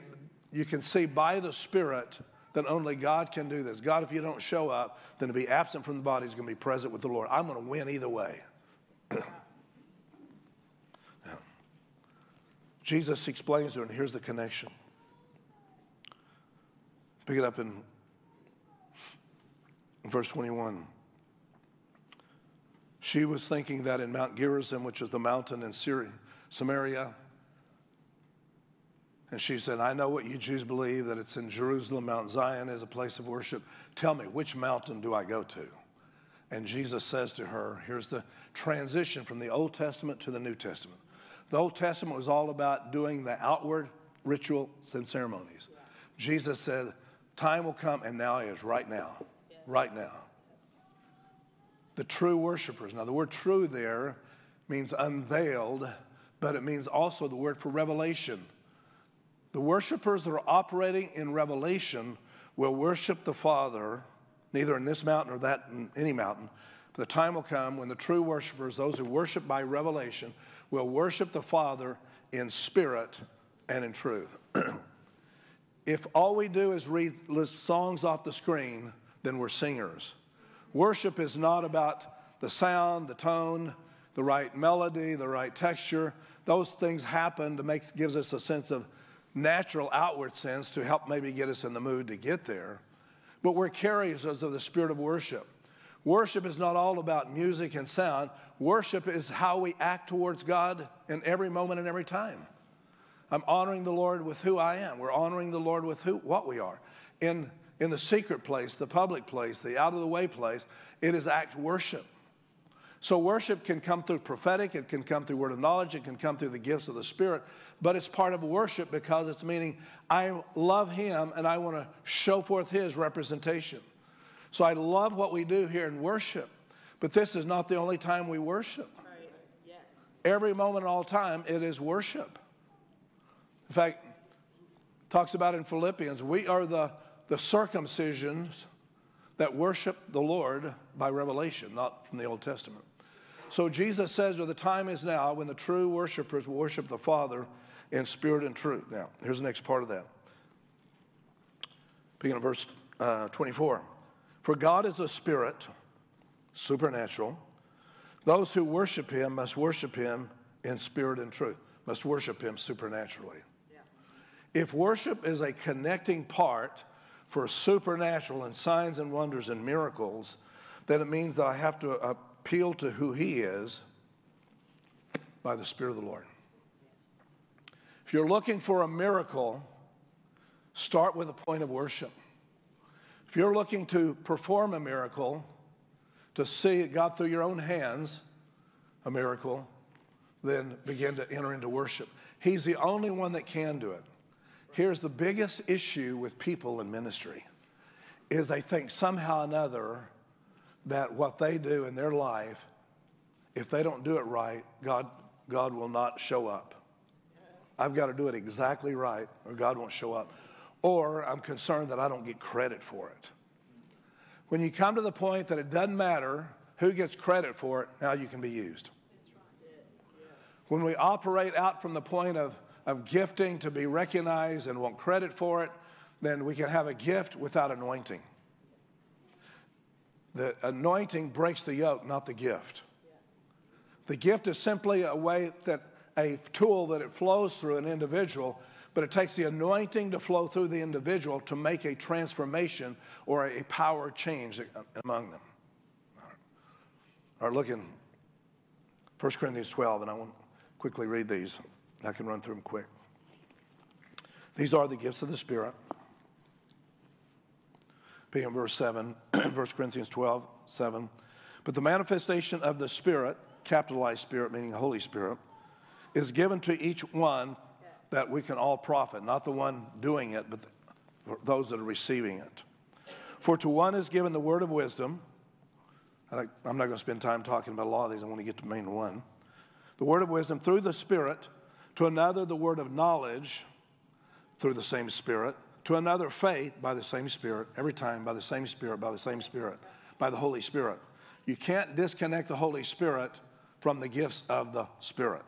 you can see by the spirit that only God can do this. God, if you don't show up, then to be absent from the body is going to be present with the Lord. I'm going to win either way. Jesus explains to her, and here's the connection. Pick it up in verse 21. She was thinking that in Mount Gerizim, which is the mountain in Syria, Samaria, and she said, I know what you Jews believe, that it's in Jerusalem, Mount Zion is a place of worship. Tell me, which mountain do I go to? And Jesus says to her, here's the transition from the Old Testament to the New Testament. The Old Testament was all about doing the outward rituals and ceremonies. Jesus said, Time will come, and now is right now. Right now. The true worshipers. Now, the word true there means unveiled, but it means also the word for revelation. The worshipers that are operating in revelation will worship the Father, neither in this mountain or that in any mountain. But the time will come when the true worshipers, those who worship by revelation, will worship the Father in spirit and in truth. if all we do is read songs off the screen, then we're singers. Worship is not about the sound, the tone, the right melody, the right texture. Those things happen to make gives us a sense of natural outward sense to help maybe get us in the mood to get there, but we're carriers of the spirit of worship. Worship is not all about music and sound. Worship is how we act towards God in every moment and every time. I'm honoring the Lord with who I am. We're honoring the Lord with who, what we are. In, in the secret place, the public place, the out of the way place, it is act worship. So worship can come through prophetic, it can come through word of knowledge, it can come through the gifts of the Spirit, but it's part of worship because it's meaning I love Him and I want to show forth His representation. So I love what we do here in worship, but this is not the only time we worship. Right. Yes. Every moment, all time, it is worship. In fact, talks about in Philippians, we are the, the circumcisions that worship the Lord by revelation, not from the Old Testament. So Jesus says, well, the time is now when the true worshipers will worship the Father in spirit and truth. Now, here's the next part of that. Beginning of verse uh, 24. For God is a spirit, supernatural. Those who worship him must worship him in spirit and truth, must worship him supernaturally. Yeah. If worship is a connecting part for supernatural and signs and wonders and miracles, then it means that I have to appeal to who He is by the Spirit of the Lord. If you're looking for a miracle, start with a point of worship. If you're looking to perform a miracle, to see God through your own hands, a miracle, then begin to enter into worship. He's the only one that can do it. Here's the biggest issue with people in ministry is they think somehow or another that what they do in their life, if they don't do it right, God, God will not show up. I've got to do it exactly right, or God won't show up. Or I'm concerned that I don't get credit for it. When you come to the point that it doesn't matter who gets credit for it, now you can be used. When we operate out from the point of, of gifting to be recognized and want credit for it, then we can have a gift without anointing. The anointing breaks the yoke, not the gift. The gift is simply a way that a tool that it flows through an individual, but it takes the anointing to flow through the individual to make a transformation or a power change among them. All right, look in 1 Corinthians 12, and I want to quickly read these. I can run through them quick. These are the gifts of the Spirit. Being verse 7, 1 Corinthians 12, 7. But the manifestation of the Spirit, capitalized Spirit, meaning the Holy Spirit, is given to each one that we can all profit, not the one doing it, but those that are receiving it. For to one is given the word of wisdom. I'm not going to spend time talking about a lot of these. I want to get to the main one. The word of wisdom through the Spirit. To another, the word of knowledge through the same Spirit. To another, faith by the same Spirit. Every time by the same Spirit, by the same Spirit, by the Holy Spirit. You can't disconnect the Holy Spirit from the gifts of the Spirit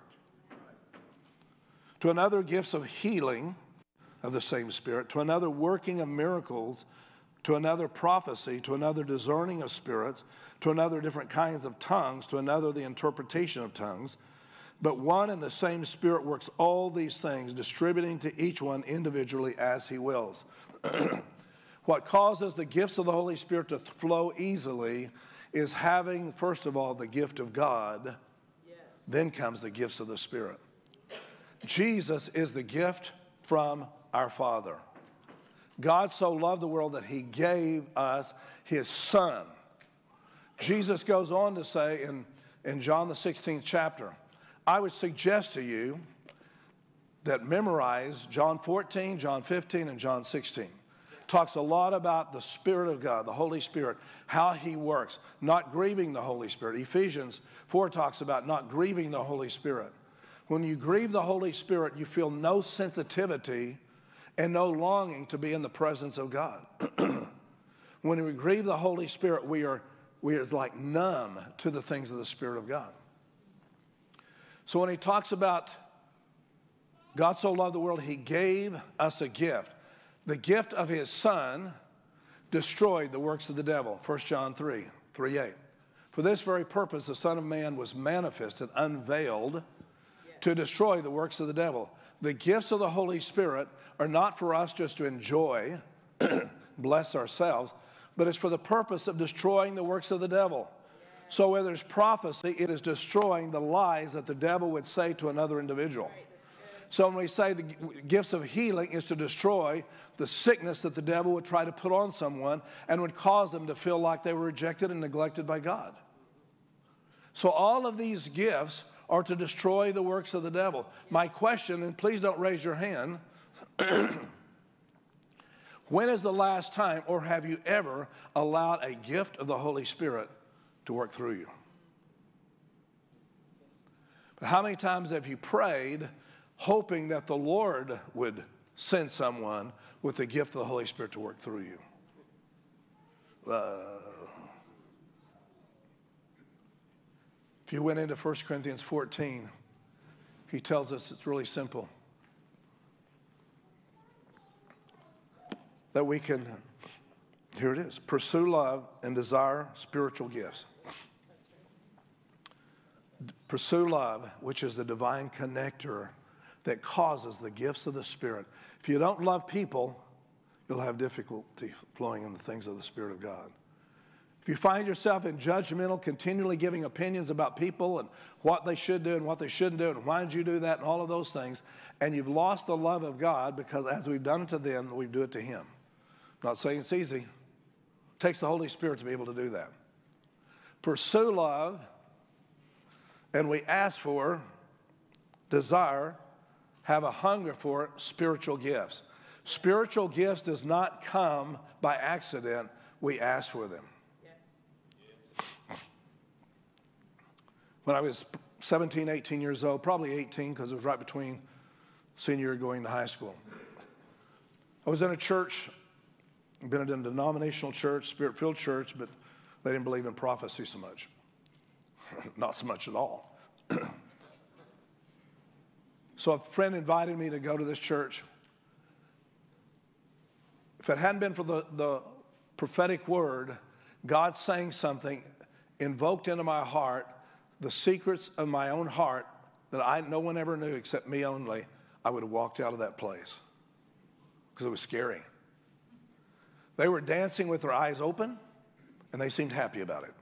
to another gifts of healing of the same Spirit, to another working of miracles, to another prophecy, to another discerning of spirits, to another different kinds of tongues, to another the interpretation of tongues. But one and the same Spirit works all these things, distributing to each one individually as He wills. what causes the gifts of the Holy Spirit to flow easily is having, first of all, the gift of God, yes. then comes the gifts of the Spirit. Jesus is the gift from our Father. God so loved the world that he gave us his Son. Jesus goes on to say in, in John the 16th chapter, I would suggest to you that memorize John 14, John 15, and John 16. Talks a lot about the Spirit of God, the Holy Spirit, how He works, not grieving the Holy Spirit. Ephesians 4 talks about not grieving the Holy Spirit. When you grieve the Holy Spirit, you feel no sensitivity and no longing to be in the presence of God. when we grieve the Holy Spirit, we are, we are like numb to the things of the Spirit of God. So when he talks about God so loved the world, he gave us a gift. The gift of his son destroyed the works of the devil. 1 John 3, 3 8. For this very purpose, the Son of Man was manifested, unveiled to destroy the works of the devil. The gifts of the Holy Spirit are not for us just to enjoy, bless ourselves, but it's for the purpose of destroying the works of the devil. So, where there's prophecy, it is destroying the lies that the devil would say to another individual. So, when we say the gifts of healing is to destroy the sickness that the devil would try to put on someone and would cause them to feel like they were rejected and neglected by God. So, all of these gifts are to destroy the works of the devil. My question, and please don't raise your hand, when is the last time, or have you ever allowed a gift of the Holy Spirit to work through you? But how many times have you prayed hoping that the Lord would send someone with the gift of the Holy Spirit to work through you? Uh, If you went into 1 Corinthians 14, he tells us it's really simple. That we can, here it is, pursue love and desire spiritual gifts. Pursue love, which is the divine connector that causes the gifts of the Spirit. If you don't love people, you'll have difficulty flowing in the things of the Spirit of God. If you find yourself in judgmental, continually giving opinions about people and what they should do and what they shouldn't do and why did you do that and all of those things, and you've lost the love of God because as we've done it to them, we do it to Him. I'm not saying it's easy. It takes the Holy Spirit to be able to do that. Pursue love, and we ask for, desire, have a hunger for spiritual gifts. Spiritual gifts does not come by accident. We ask for them. when I was 17, 18 years old, probably 18 because it was right between senior year going to high school. I was in a church, been in a denominational church, spirit filled church, but they didn't believe in prophecy so much. Not so much at all. So a friend invited me to go to this church. If it hadn't been for the, the prophetic word, God saying something invoked into my heart the secrets of my own heart that I no one ever knew except me only, I would have walked out of that place because it was scary. They were dancing with their eyes open, and they seemed happy about it.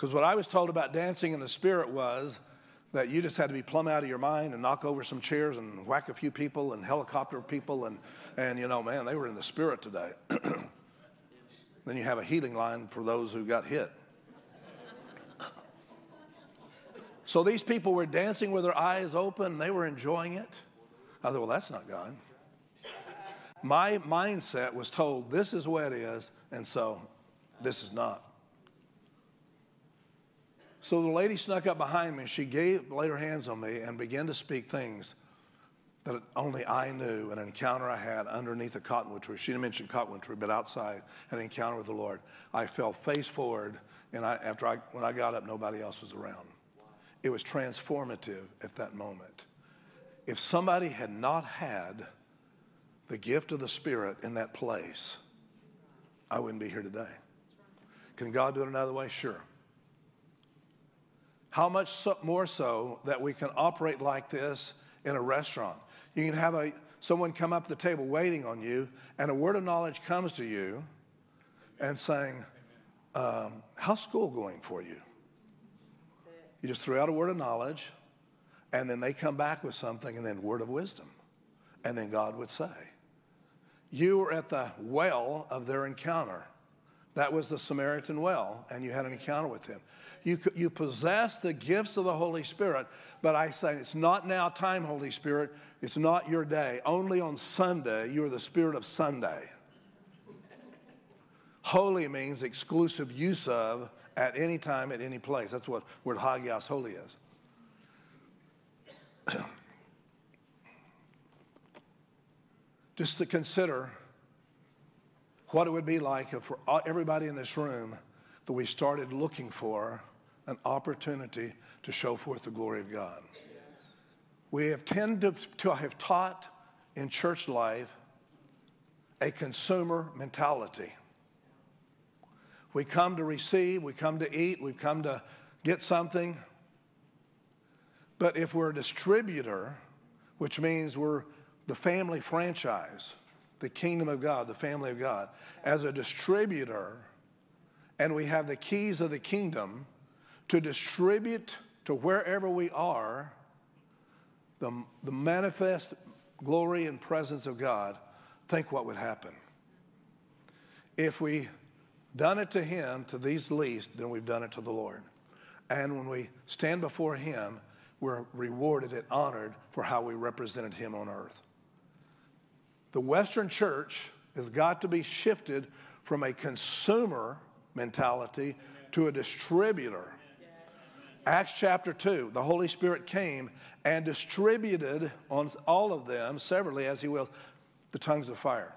Because what I was told about dancing in the spirit was that you just had to be plumb out of your mind and knock over some chairs and whack a few people and helicopter people and, and you know, man, they were in the spirit today. then you have a healing line for those who got hit. so these people were dancing with their eyes open, they were enjoying it. I thought, well, that's not God. My mindset was told this is what it is, and so this is not. So the lady snuck up behind me. and She gave, laid her hands on me and began to speak things that only I knew. An encounter I had underneath a cottonwood tree. She didn't mention cottonwood tree, but outside, an encounter with the Lord. I fell face forward, and I, after I, when I got up, nobody else was around. It was transformative at that moment. If somebody had not had the gift of the Spirit in that place, I wouldn't be here today. Can God do it another way? Sure. How much so, more so that we can operate like this in a restaurant? You can have a, someone come up to the table waiting on you, and a word of knowledge comes to you and saying, um, How's school going for you? You just threw out a word of knowledge, and then they come back with something, and then word of wisdom. And then God would say, You were at the well of their encounter. That was the Samaritan well, and you had an encounter with him. You, you possess the gifts of the Holy Spirit, but I say it's not now time, Holy Spirit. It's not your day. Only on Sunday, you are the Spirit of Sunday. Holy means exclusive use of at any time, at any place. That's what word hagios holy is. Just to consider what it would be like if for uh, everybody in this room that we started looking for an opportunity to show forth the glory of God. We have tended to have taught in church life a consumer mentality. We come to receive, we come to eat, we come to get something. But if we're a distributor, which means we're the family franchise, the kingdom of God, the family of God, as a distributor, and we have the keys of the kingdom, to distribute to wherever we are the, the manifest glory and presence of God, think what would happen. If we done it to him, to these least, then we've done it to the Lord. And when we stand before him, we're rewarded and honored for how we represented him on earth. The Western church has got to be shifted from a consumer mentality to a distributor Acts chapter 2, the Holy Spirit came and distributed on all of them severally as he wills the tongues of fire.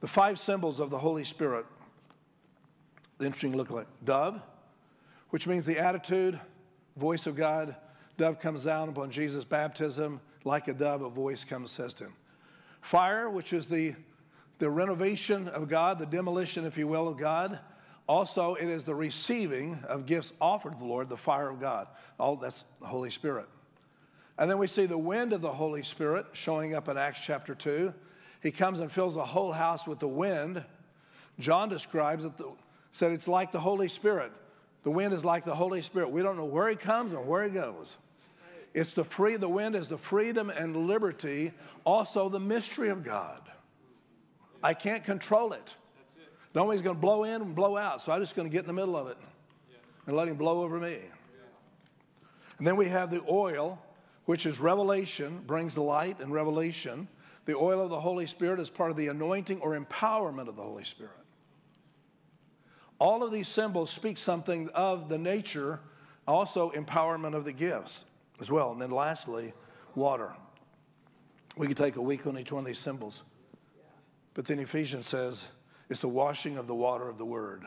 The five symbols of the Holy Spirit, interesting look like dove, which means the attitude, voice of God. Dove comes down upon Jesus' baptism, like a dove, a voice comes, says to him. Fire, which is the, the renovation of God, the demolition, if you will, of God. Also, it is the receiving of gifts offered to the Lord, the fire of God. All that's the Holy Spirit. And then we see the wind of the Holy Spirit showing up in Acts chapter 2. He comes and fills the whole house with the wind. John describes it, said it's like the Holy Spirit. The wind is like the Holy Spirit. We don't know where he comes or where he goes. It's the free, the wind is the freedom and liberty, also the mystery of God. I can't control it. Nobody's going to blow in and blow out, so I'm just going to get in the middle of it and let him blow over me. And then we have the oil, which is revelation, brings light and revelation. The oil of the Holy Spirit is part of the anointing or empowerment of the Holy Spirit. All of these symbols speak something of the nature, also empowerment of the gifts as well. And then lastly, water. We could take a week on each one of these symbols. But then Ephesians says, it's the washing of the water of the word.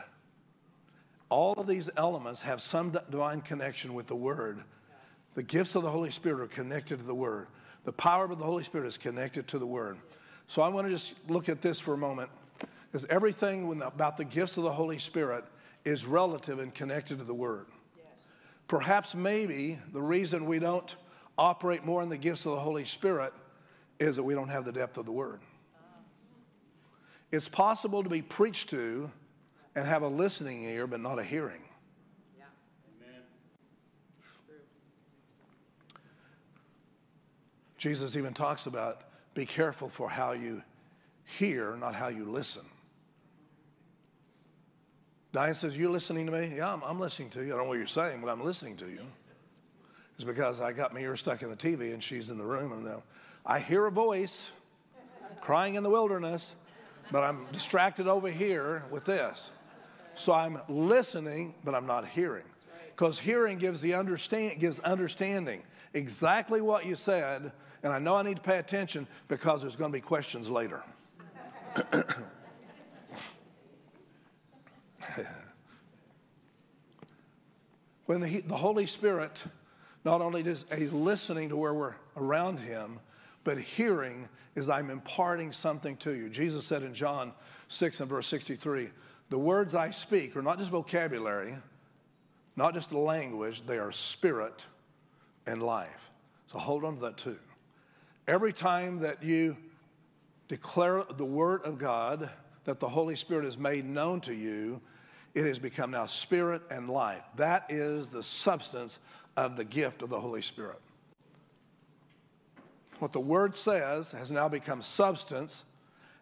All of these elements have some divine connection with the Word. The gifts of the Holy Spirit are connected to the Word. The power of the Holy Spirit is connected to the Word. So I want to just look at this for a moment. Because everything about the gifts of the Holy Spirit is relative and connected to the Word. Yes. Perhaps, maybe, the reason we don't operate more in the gifts of the Holy Spirit is that we don't have the depth of the Word. It's possible to be preached to and have a listening ear, but not a hearing. Yeah. Amen. Jesus even talks about be careful for how you hear, not how you listen. Diane says, You listening to me? Yeah, I'm, I'm, listening to you. I don't know what you're saying, but I'm listening to you. It's because I got my ear stuck in the TV and she's in the room and I hear a voice crying in the wilderness, but I'm distracted over here with this. So I'm listening, but I'm not hearing. Because hearing gives the understand gives understanding exactly what you said, and I know I need to pay attention because there's going to be questions later. when the, the Holy Spirit not only is listening to where we're around him, but hearing is I'm imparting something to you. Jesus said in John 6 and verse 63, the words I speak are not just vocabulary, not just language, they are spirit and life. So hold on to that too. Every time that you declare the word of God, that the Holy Spirit is made known to you, it has become now spirit and life. That is the substance of the gift of the Holy Spirit. What the Word says has now become substance,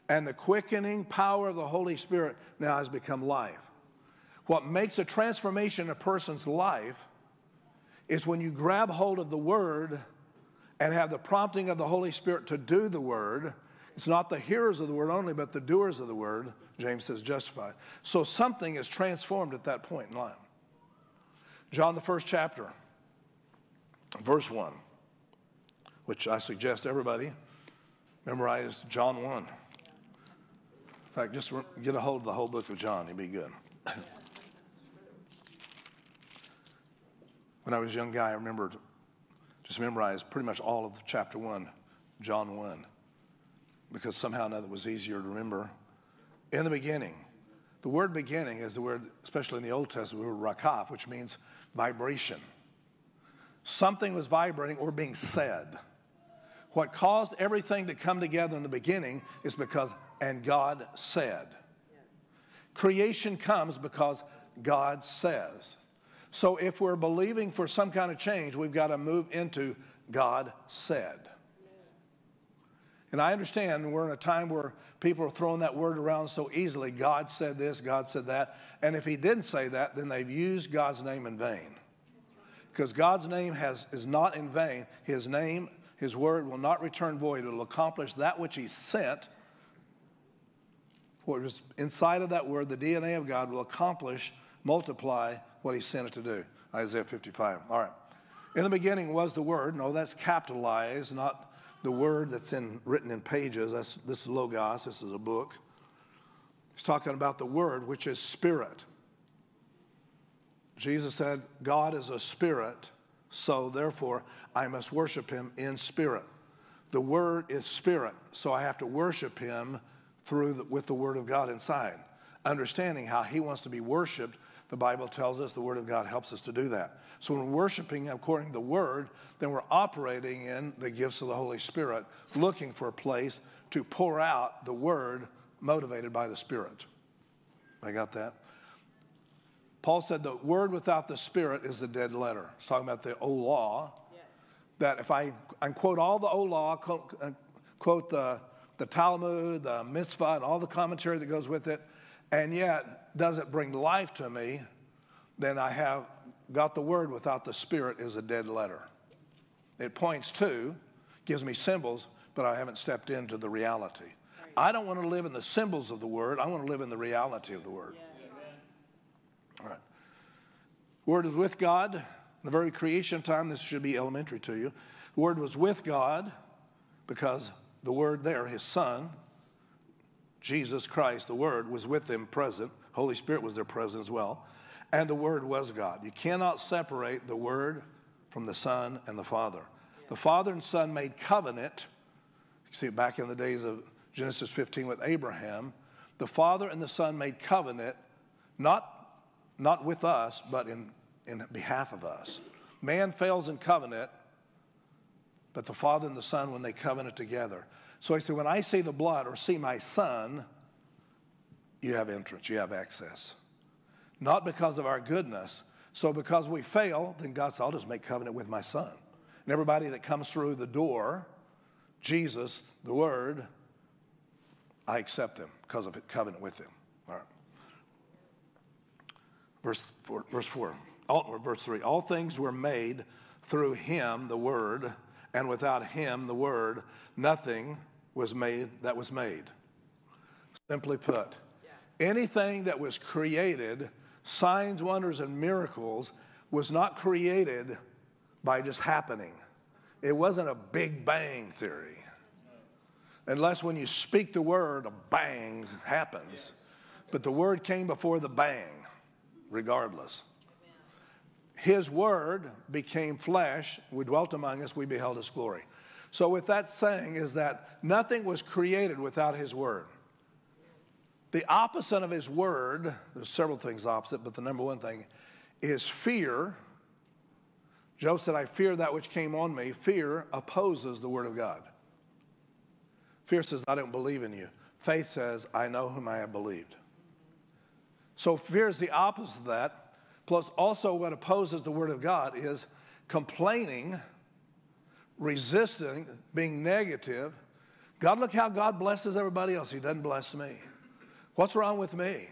and the quickening power of the Holy Spirit now has become life. What makes a transformation in a person's life is when you grab hold of the Word and have the prompting of the Holy Spirit to do the Word. It's not the hearers of the Word only, but the doers of the Word. James says justified. So something is transformed at that point in time. John, the first chapter, verse 1, which I suggest everybody memorize John 1. In fact, just get a hold of the whole book of John, it'd be good. when I was a young guy, I remember just memorized pretty much all of chapter 1, John 1, because somehow or another it was easier to remember. In the beginning, the word beginning is the word, especially in the Old Testament, the word rakaf, which means vibration. Something was vibrating or being said. What caused everything to come together in the beginning is because, and God said. Creation comes because God says. So if we're believing for some kind of change, we've got to move into God said. And I understand we're in a time where people are throwing that word around so easily. God said this, God said that. And if he didn't say that, then they've used God's name in vain. Because God's name has, is not in vain. His name, his word will not return void. It will accomplish that which he sent. Was inside of that word, the DNA of God will accomplish, multiply what he sent it to do. Isaiah 55. All right. In the beginning was the word. No, that's capitalized, not the word that's in, written in pages. That's, this is Logos. This is a book. He's talking about the word, which is spirit. Jesus said, God is a spirit, so therefore I must worship him in spirit. The word is spirit, so I have to worship him through the, with the word of God inside. Understanding how he wants to be worshiped, the Bible tells us the word of God helps us to do that. So when we're worshiping according to the word, then we're operating in the gifts of the Holy Spirit, looking for a place to pour out the word motivated by the Spirit. I got that? Paul said the word without the Spirit is a dead letter. He's talking about the old law. Yes. That if I, I quote all the old law, quote, uh, quote the, the Talmud, the mitzvah, and all the commentary that goes with it, and yet doesn't bring life to me, then I have got the word without the Spirit is a dead letter. It points to, gives me symbols, but I haven't stepped into the reality. I don't want to live in the symbols of the word, I want to live in the reality of the word. Yes. All right. Word is with God. In the very creation time, this should be elementary to you. The Word was with God because the Word there, His Son, Jesus Christ, the Word, was with them present. Holy Spirit was there present as well. and the Word was God. You cannot separate the Word from the Son and the Father. The Father and Son made covenant. You see back in the days of Genesis 15 with Abraham. The Father and the Son made covenant, not, not with us, but in, in behalf of us. Man fails in covenant, but the Father and the Son, when they covenant together. So he said, when I see the blood or see my Son, you have entrance, you have access. Not because of our goodness. So because we fail, then God said, I'll just make covenant with my Son. And everybody that comes through the door, Jesus, the Word, I accept them because of it, covenant with them. All right. Verse four, verse four, all, verse three. All things were made through him, the Word, and without him, the Word, nothing was made that was made. Simply put, anything that was created, signs, wonders, and miracles, was not created by just happening. It wasn't a big bang theory. Unless when you speak the word, a bang happens. But the word came before the bang, regardless. His word became flesh. We dwelt among us. We beheld his glory. So, with that saying, is that nothing was created without his word. The opposite of his word, there's several things opposite, but the number one thing is fear. Job said, I fear that which came on me. Fear opposes the word of God. Fear says, I don't believe in you. Faith says, I know whom I have believed. So fear is the opposite of that. Plus, also, what opposes the word of God is complaining, resisting, being negative. God, look how God blesses everybody else. He doesn't bless me. What's wrong with me?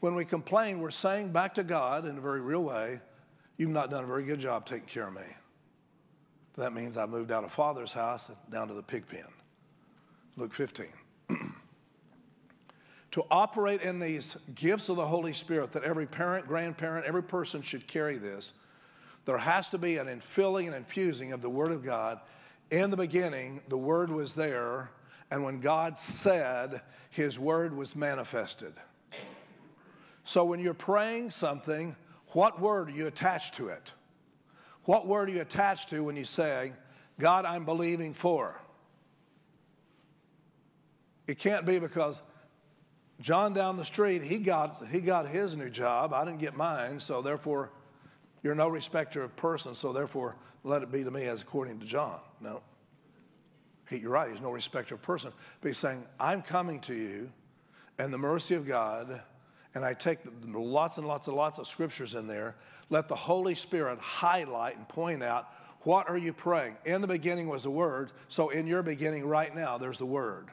When we complain, we're saying back to God in a very real way, You've not done a very good job taking care of me. That means I moved out of father's house down to the pig pen. Luke 15. To operate in these gifts of the Holy Spirit, that every parent, grandparent, every person should carry this, there has to be an infilling and infusing of the Word of God. In the beginning, the Word was there, and when God said, His Word was manifested. So when you're praying something, what word are you attached to it? What word are you attached to when you say, God, I'm believing for? It can't be because John down the street, he got, he got his new job. I didn't get mine, so therefore, you're no respecter of persons, so therefore, let it be to me as according to John. No. He, you're right, he's no respecter of person. But he's saying, I'm coming to you, and the mercy of God, and I take the, lots and lots and lots of scriptures in there. Let the Holy Spirit highlight and point out what are you praying? In the beginning was the Word, so in your beginning right now, there's the Word.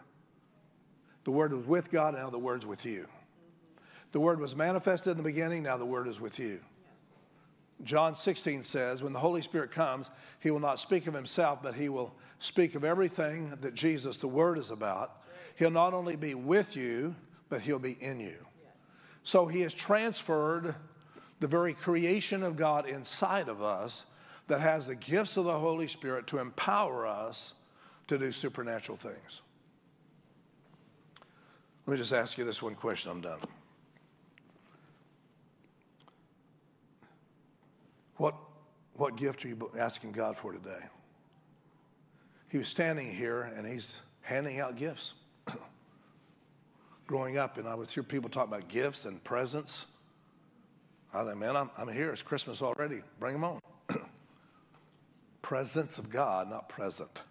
The Word was with God, now the Word's with you. The Word was manifested in the beginning, now the Word is with you. John 16 says, When the Holy Spirit comes, He will not speak of Himself, but He will speak of everything that Jesus, the Word, is about. He'll not only be with you, but He'll be in you. So He has transferred the very creation of God inside of us that has the gifts of the Holy Spirit to empower us to do supernatural things. Let me just ask you this one question, I'm done. What, what gift are you asking God for today? He was standing here and he's handing out gifts. Growing up, and I would hear people talk about gifts and presents. I think, man, I'm, I'm here. It's Christmas already. Bring them on. Presence of God, not present.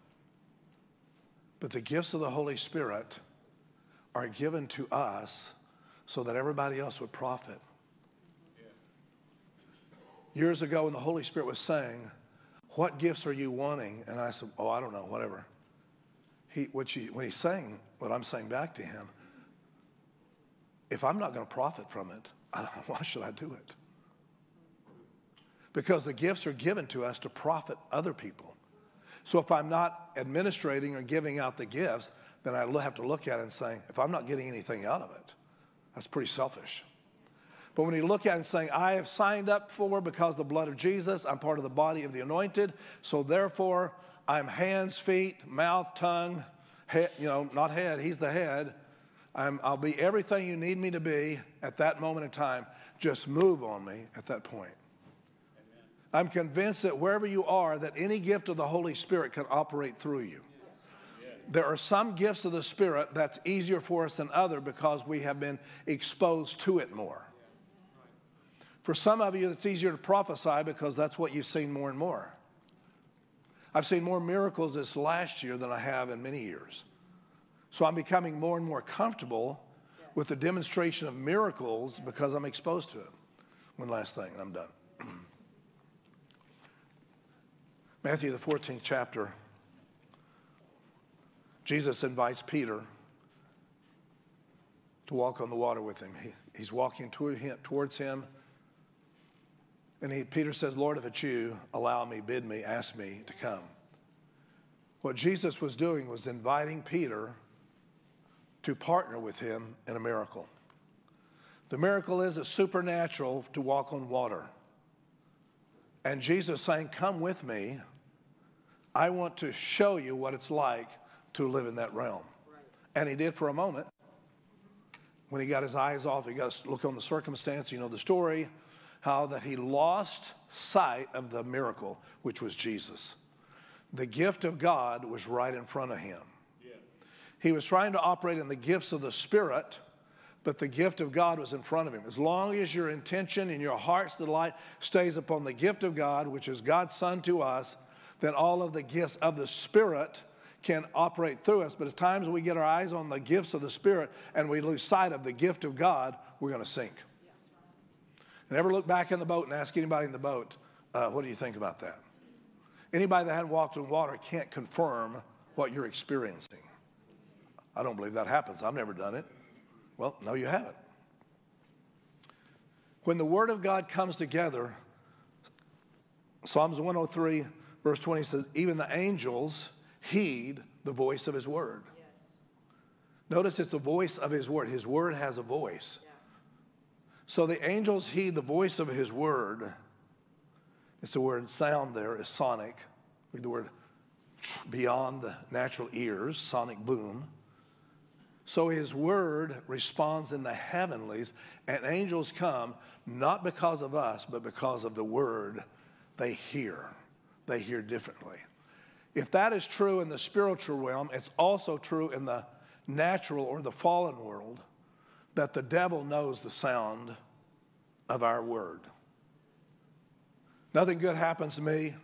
But the gifts of the Holy Spirit are given to us so that everybody else would profit. Years ago, when the Holy Spirit was saying, What gifts are you wanting? And I said, Oh, I don't know, whatever. He, what he, when he's saying what I'm saying back to him, if I'm not going to profit from it, why should I do it? Because the gifts are given to us to profit other people. So if I'm not administrating or giving out the gifts, then I have to look at it and say, if I'm not getting anything out of it, that's pretty selfish. But when you look at it and saying, I have signed up for because the blood of Jesus, I'm part of the body of the anointed, so therefore I'm hands, feet, mouth, tongue, head, you know, not head, he's the head. I'm, I'll be everything you need me to be at that moment in time. Just move on me at that point. I'm convinced that wherever you are, that any gift of the Holy Spirit can operate through you. There are some gifts of the Spirit that's easier for us than other because we have been exposed to it more. For some of you, it's easier to prophesy because that's what you've seen more and more. I've seen more miracles this last year than I have in many years. So I'm becoming more and more comfortable with the demonstration of miracles because I'm exposed to it. One last thing, and I'm done. Matthew, the 14th chapter, Jesus invites Peter to walk on the water with him. He, he's walking him, towards him. And he, Peter says, Lord, if it's you, allow me, bid me, ask me to come. What Jesus was doing was inviting Peter to partner with him in a miracle. The miracle is it's supernatural to walk on water. And Jesus saying, Come with me I want to show you what it's like to live in that realm. And he did for a moment. When he got his eyes off, he got to look on the circumstance, you know the story, how that he lost sight of the miracle, which was Jesus. The gift of God was right in front of him. Yeah. He was trying to operate in the gifts of the Spirit, but the gift of God was in front of him. As long as your intention and your heart's delight stays upon the gift of God, which is God's Son to us, then all of the gifts of the Spirit can operate through us. But as times we get our eyes on the gifts of the Spirit and we lose sight of the gift of God, we're going to sink. And ever look back in the boat and ask anybody in the boat, uh, what do you think about that? Anybody that hadn't walked in water can't confirm what you're experiencing. I don't believe that happens. I've never done it. Well, no, you haven't. When the Word of God comes together, Psalms 103 Verse 20 says, Even the angels heed the voice of his word. Yes. Notice it's the voice of his word. His word has a voice. Yeah. So the angels heed the voice of his word. It's the word sound there is sonic. The word beyond the natural ears, sonic boom. So his word responds in the heavenlies, and angels come not because of us, but because of the word they hear they hear differently. If that is true in the spiritual realm, it's also true in the natural or the fallen world that the devil knows the sound of our word. Nothing good happens to me.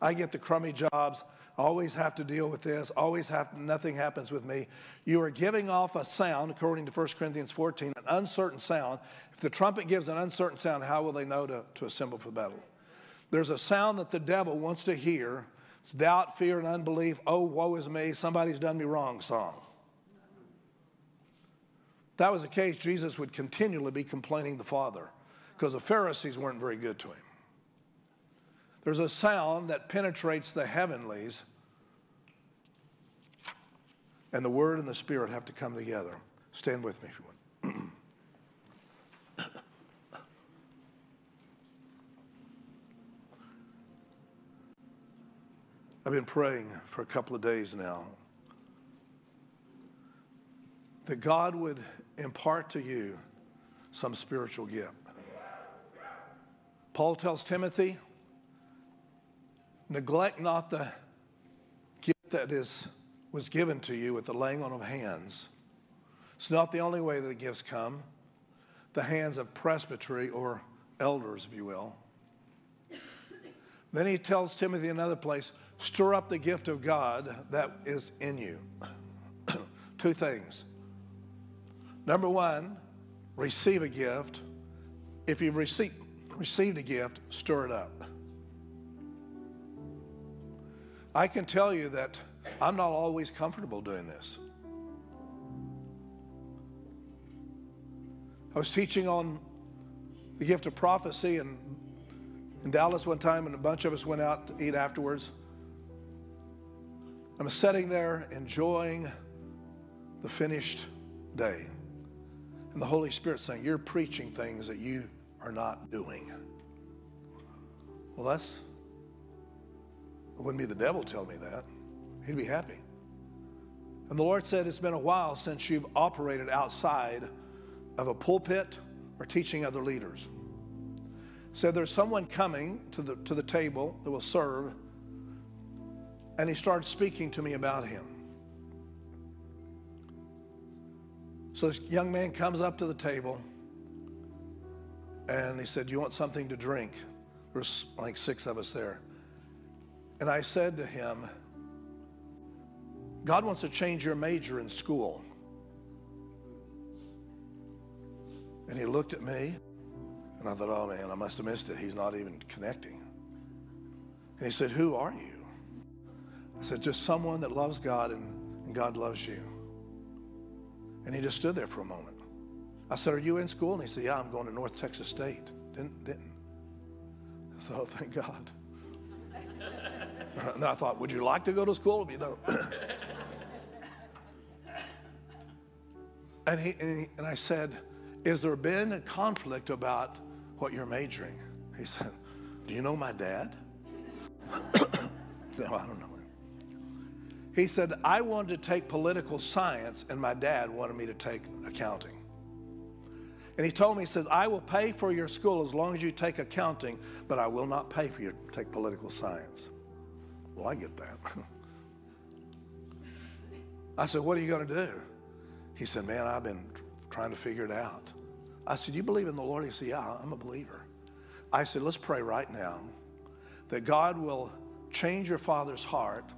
I get the crummy jobs. Always have to deal with this. Always have nothing happens with me. You are giving off a sound, according to 1 Corinthians 14, an uncertain sound. If the trumpet gives an uncertain sound, how will they know to, to assemble for battle? There's a sound that the devil wants to hear. It's doubt, fear, and unbelief. Oh, woe is me, somebody's done me wrong song. If that was the case, Jesus would continually be complaining the Father because the Pharisees weren't very good to him. There's a sound that penetrates the heavenlies, and the Word and the Spirit have to come together. Stand with me if you want. I've been praying for a couple of days now that God would impart to you some spiritual gift. Paul tells Timothy, neglect not the gift that is, was given to you with the laying on of hands. It's not the only way that the gifts come, the hands of presbytery or elders, if you will. Then he tells Timothy another place, Stir up the gift of God that is in you. Two things. Number one, receive a gift. If you've received, received a gift, stir it up. I can tell you that I'm not always comfortable doing this. I was teaching on the gift of prophecy in, in Dallas one time, and a bunch of us went out to eat afterwards. I'm sitting there enjoying the finished day. And the Holy Spirit saying, You're preaching things that you are not doing. Well, that's, it wouldn't be the devil tell me that. He'd be happy. And the Lord said, It's been a while since you've operated outside of a pulpit or teaching other leaders. Said there's someone coming to the, to the table that will serve, and he started speaking to me about him. So this young man comes up to the table and he said, you want something to drink? There's like six of us there. And I said to him, God wants to change your major in school. And he looked at me, and I thought, oh man, I must have missed it. He's not even connecting. And he said, Who are you? I said, Just someone that loves God and, and God loves you. And he just stood there for a moment. I said, Are you in school? And he said, Yeah, I'm going to North Texas State. Didn't, didn't. I said, Oh, thank God. and I thought, Would you like to go to school? You know. and, he, and, he, and I said, Is there been a conflict about what you're majoring? He said, Do you know my dad? no, I don't know He said, I wanted to take political science, and my dad wanted me to take accounting. And he told me, he says, I will pay for your school as long as you take accounting, but I will not pay for you to take political science. Well, I get that. I said, What are you going to do? He said, Man, I've been trying to figure it out. I said, You believe in the Lord? He said, Yeah, I'm a believer. I said, Let's pray right now that God will change your father's heart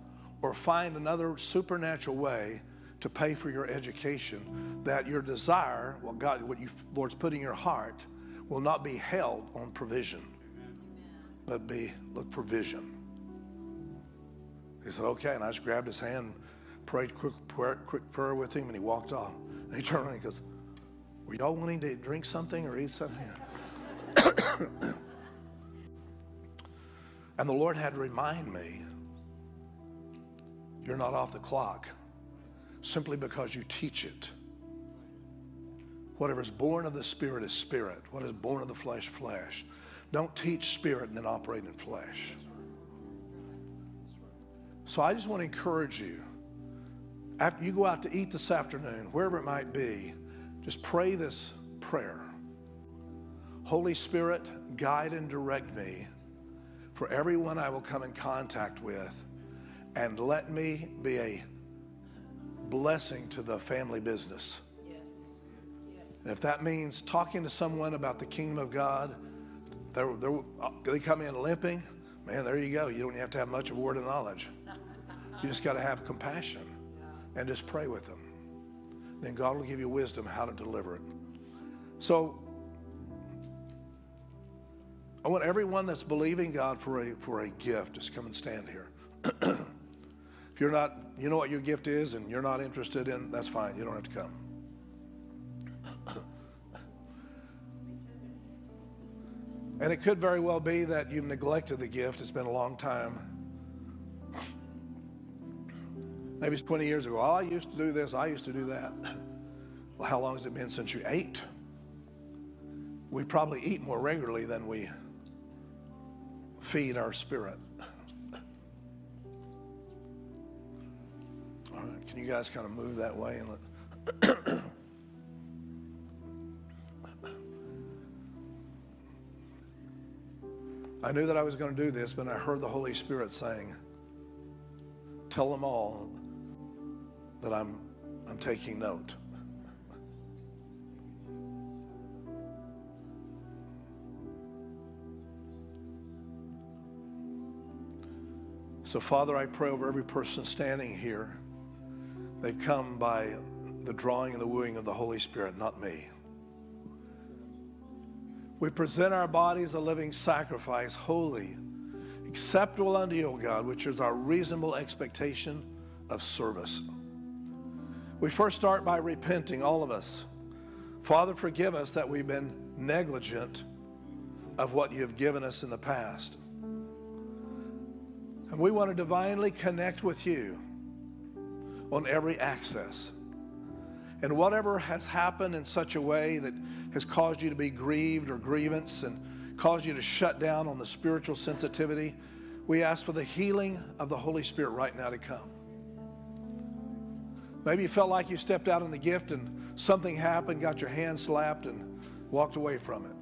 or find another supernatural way to pay for your education, that your desire, what God, what you, Lord's put in your heart, will not be held on provision, but be look for vision. He said, okay. And I just grabbed his hand, prayed quick prayer, quick prayer with him, and he walked off. And he turned around and he goes, Were y'all wanting to drink something or eat something? and the Lord had to remind me, You're not off the clock simply because you teach it. Whatever is born of the Spirit is spirit. What is born of the flesh, flesh. Don't teach spirit and then operate in flesh. So I just want to encourage you. After you go out to eat this afternoon, wherever it might be, just pray this prayer. Holy Spirit, guide and direct me for everyone I will come in contact with, and let me be a blessing to the family business. Yes. Yes. And if that means talking to someone about the kingdom of God, they're, they're, they come in limping, man, there you go. You don't have to have much of a word of knowledge. You just got to have compassion and just pray with them. Then God will give you wisdom how to deliver it. So I want everyone that's believing God for a, for a gift, just come and stand here. You're not, you know what your gift is and you're not interested in, that's fine. You don't have to come. And it could very well be that you've neglected the gift. It's been a long time. Maybe it's 20 years ago. Oh, I used to do this. I used to do that. Well, how long has it been since you ate? We probably eat more regularly than we feed our spirit. Can you guys kind of move that way and let. I knew that I was going to do this, but I heard the Holy Spirit saying, Tell them all that I'm, I'm taking note. So, Father, I pray over every person standing here. They've come by the drawing and the wooing of the Holy Spirit, not me. We present our bodies a living sacrifice, holy, acceptable unto you, O God, which is our reasonable expectation of service. We first start by repenting, all of us. Father, forgive us that we've been negligent of what you have given us in the past. And we want to divinely connect with you on every access. And whatever has happened in such a way that has caused you to be grieved or grievance and caused you to shut down on the spiritual sensitivity, we ask for the healing of the Holy Spirit right now to come. Maybe you felt like you stepped out in the gift and something happened, got your hand slapped, and walked away from it.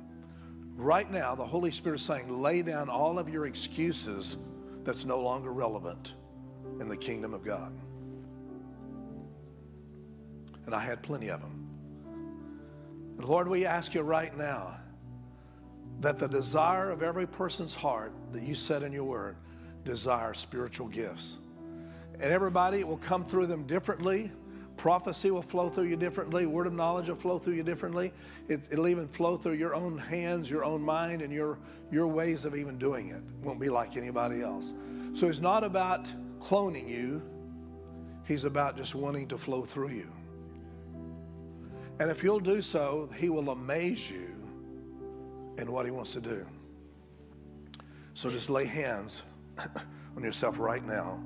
Right now, the Holy Spirit is saying, lay down all of your excuses that's no longer relevant in the kingdom of God. And I had plenty of them. And Lord, we ask you right now that the desire of every person's heart that you said in your word desire spiritual gifts. And everybody will come through them differently. Prophecy will flow through you differently. Word of knowledge will flow through you differently. It, will even flow through your own hands, your own mind, and your, your ways of even doing it. it. Won't be like anybody else. So it's not about cloning you, He's about just wanting to flow through you. And if you'll do so, He will amaze you in what He wants to do. So just lay hands on yourself right now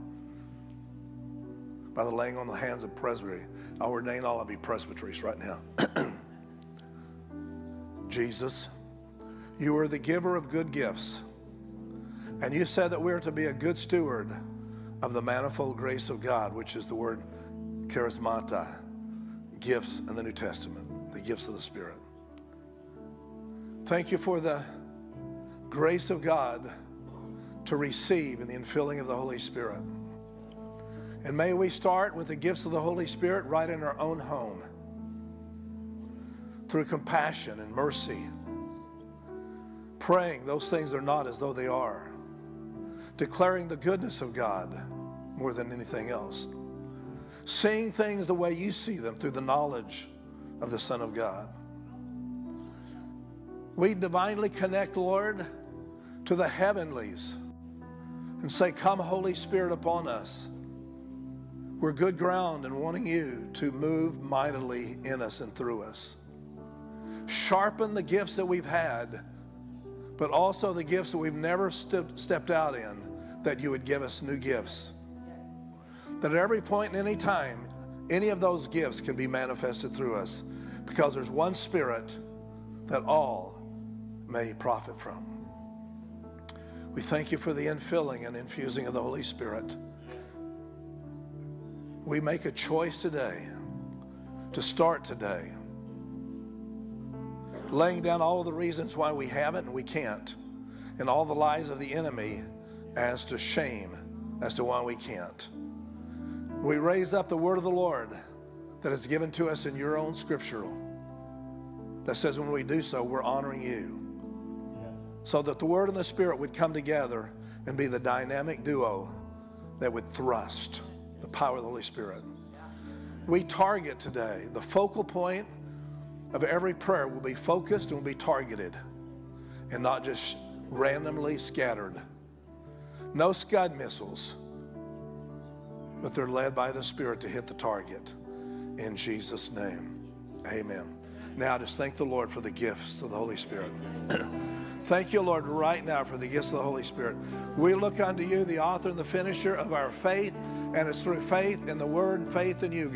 by the laying on the hands of presbytery. I'll ordain all of you presbyteries right now. Jesus, you are the giver of good gifts. And you said that we are to be a good steward of the manifold grace of God, which is the word charismata, gifts in the New Testament, the gifts of the Spirit. Thank you for the grace of God to receive in the infilling of the Holy Spirit. And may we start with the gifts of the Holy Spirit right in our own home through compassion and mercy, praying those things are not as though they are, declaring the goodness of God more than anything else, seeing things the way you see them through the knowledge of the Son of God. We divinely connect, Lord, to the heavenlies and say, Come, Holy Spirit, upon us. We're good ground and wanting you to move mightily in us and through us. Sharpen the gifts that we've had, but also the gifts that we've never st- stepped out in, that you would give us new gifts. That at every point and any time, any of those gifts can be manifested through us because there's one Spirit that all may profit from. We thank you for the infilling and infusing of the Holy Spirit. We make a choice today to start today, laying down all of the reasons why we haven't and we can't, and all the lies of the enemy as to shame as to why we can't. We raise up the word of the Lord that is given to us in your own scriptural that says when we do so, we're honoring you so that the Word and the Spirit would come together and be the dynamic duo that would thrust the power of the Holy Spirit. We target today, the focal point of every prayer will be focused and will be targeted and not just randomly scattered. No Scud missiles, but they're led by the Spirit to hit the target. In Jesus' name, amen. Now, just thank the Lord for the gifts of the Holy Spirit. Thank you, Lord, right now for the gifts of the Holy Spirit. We look unto you, the author and the finisher of our faith, and it's through faith in the Word and faith in you.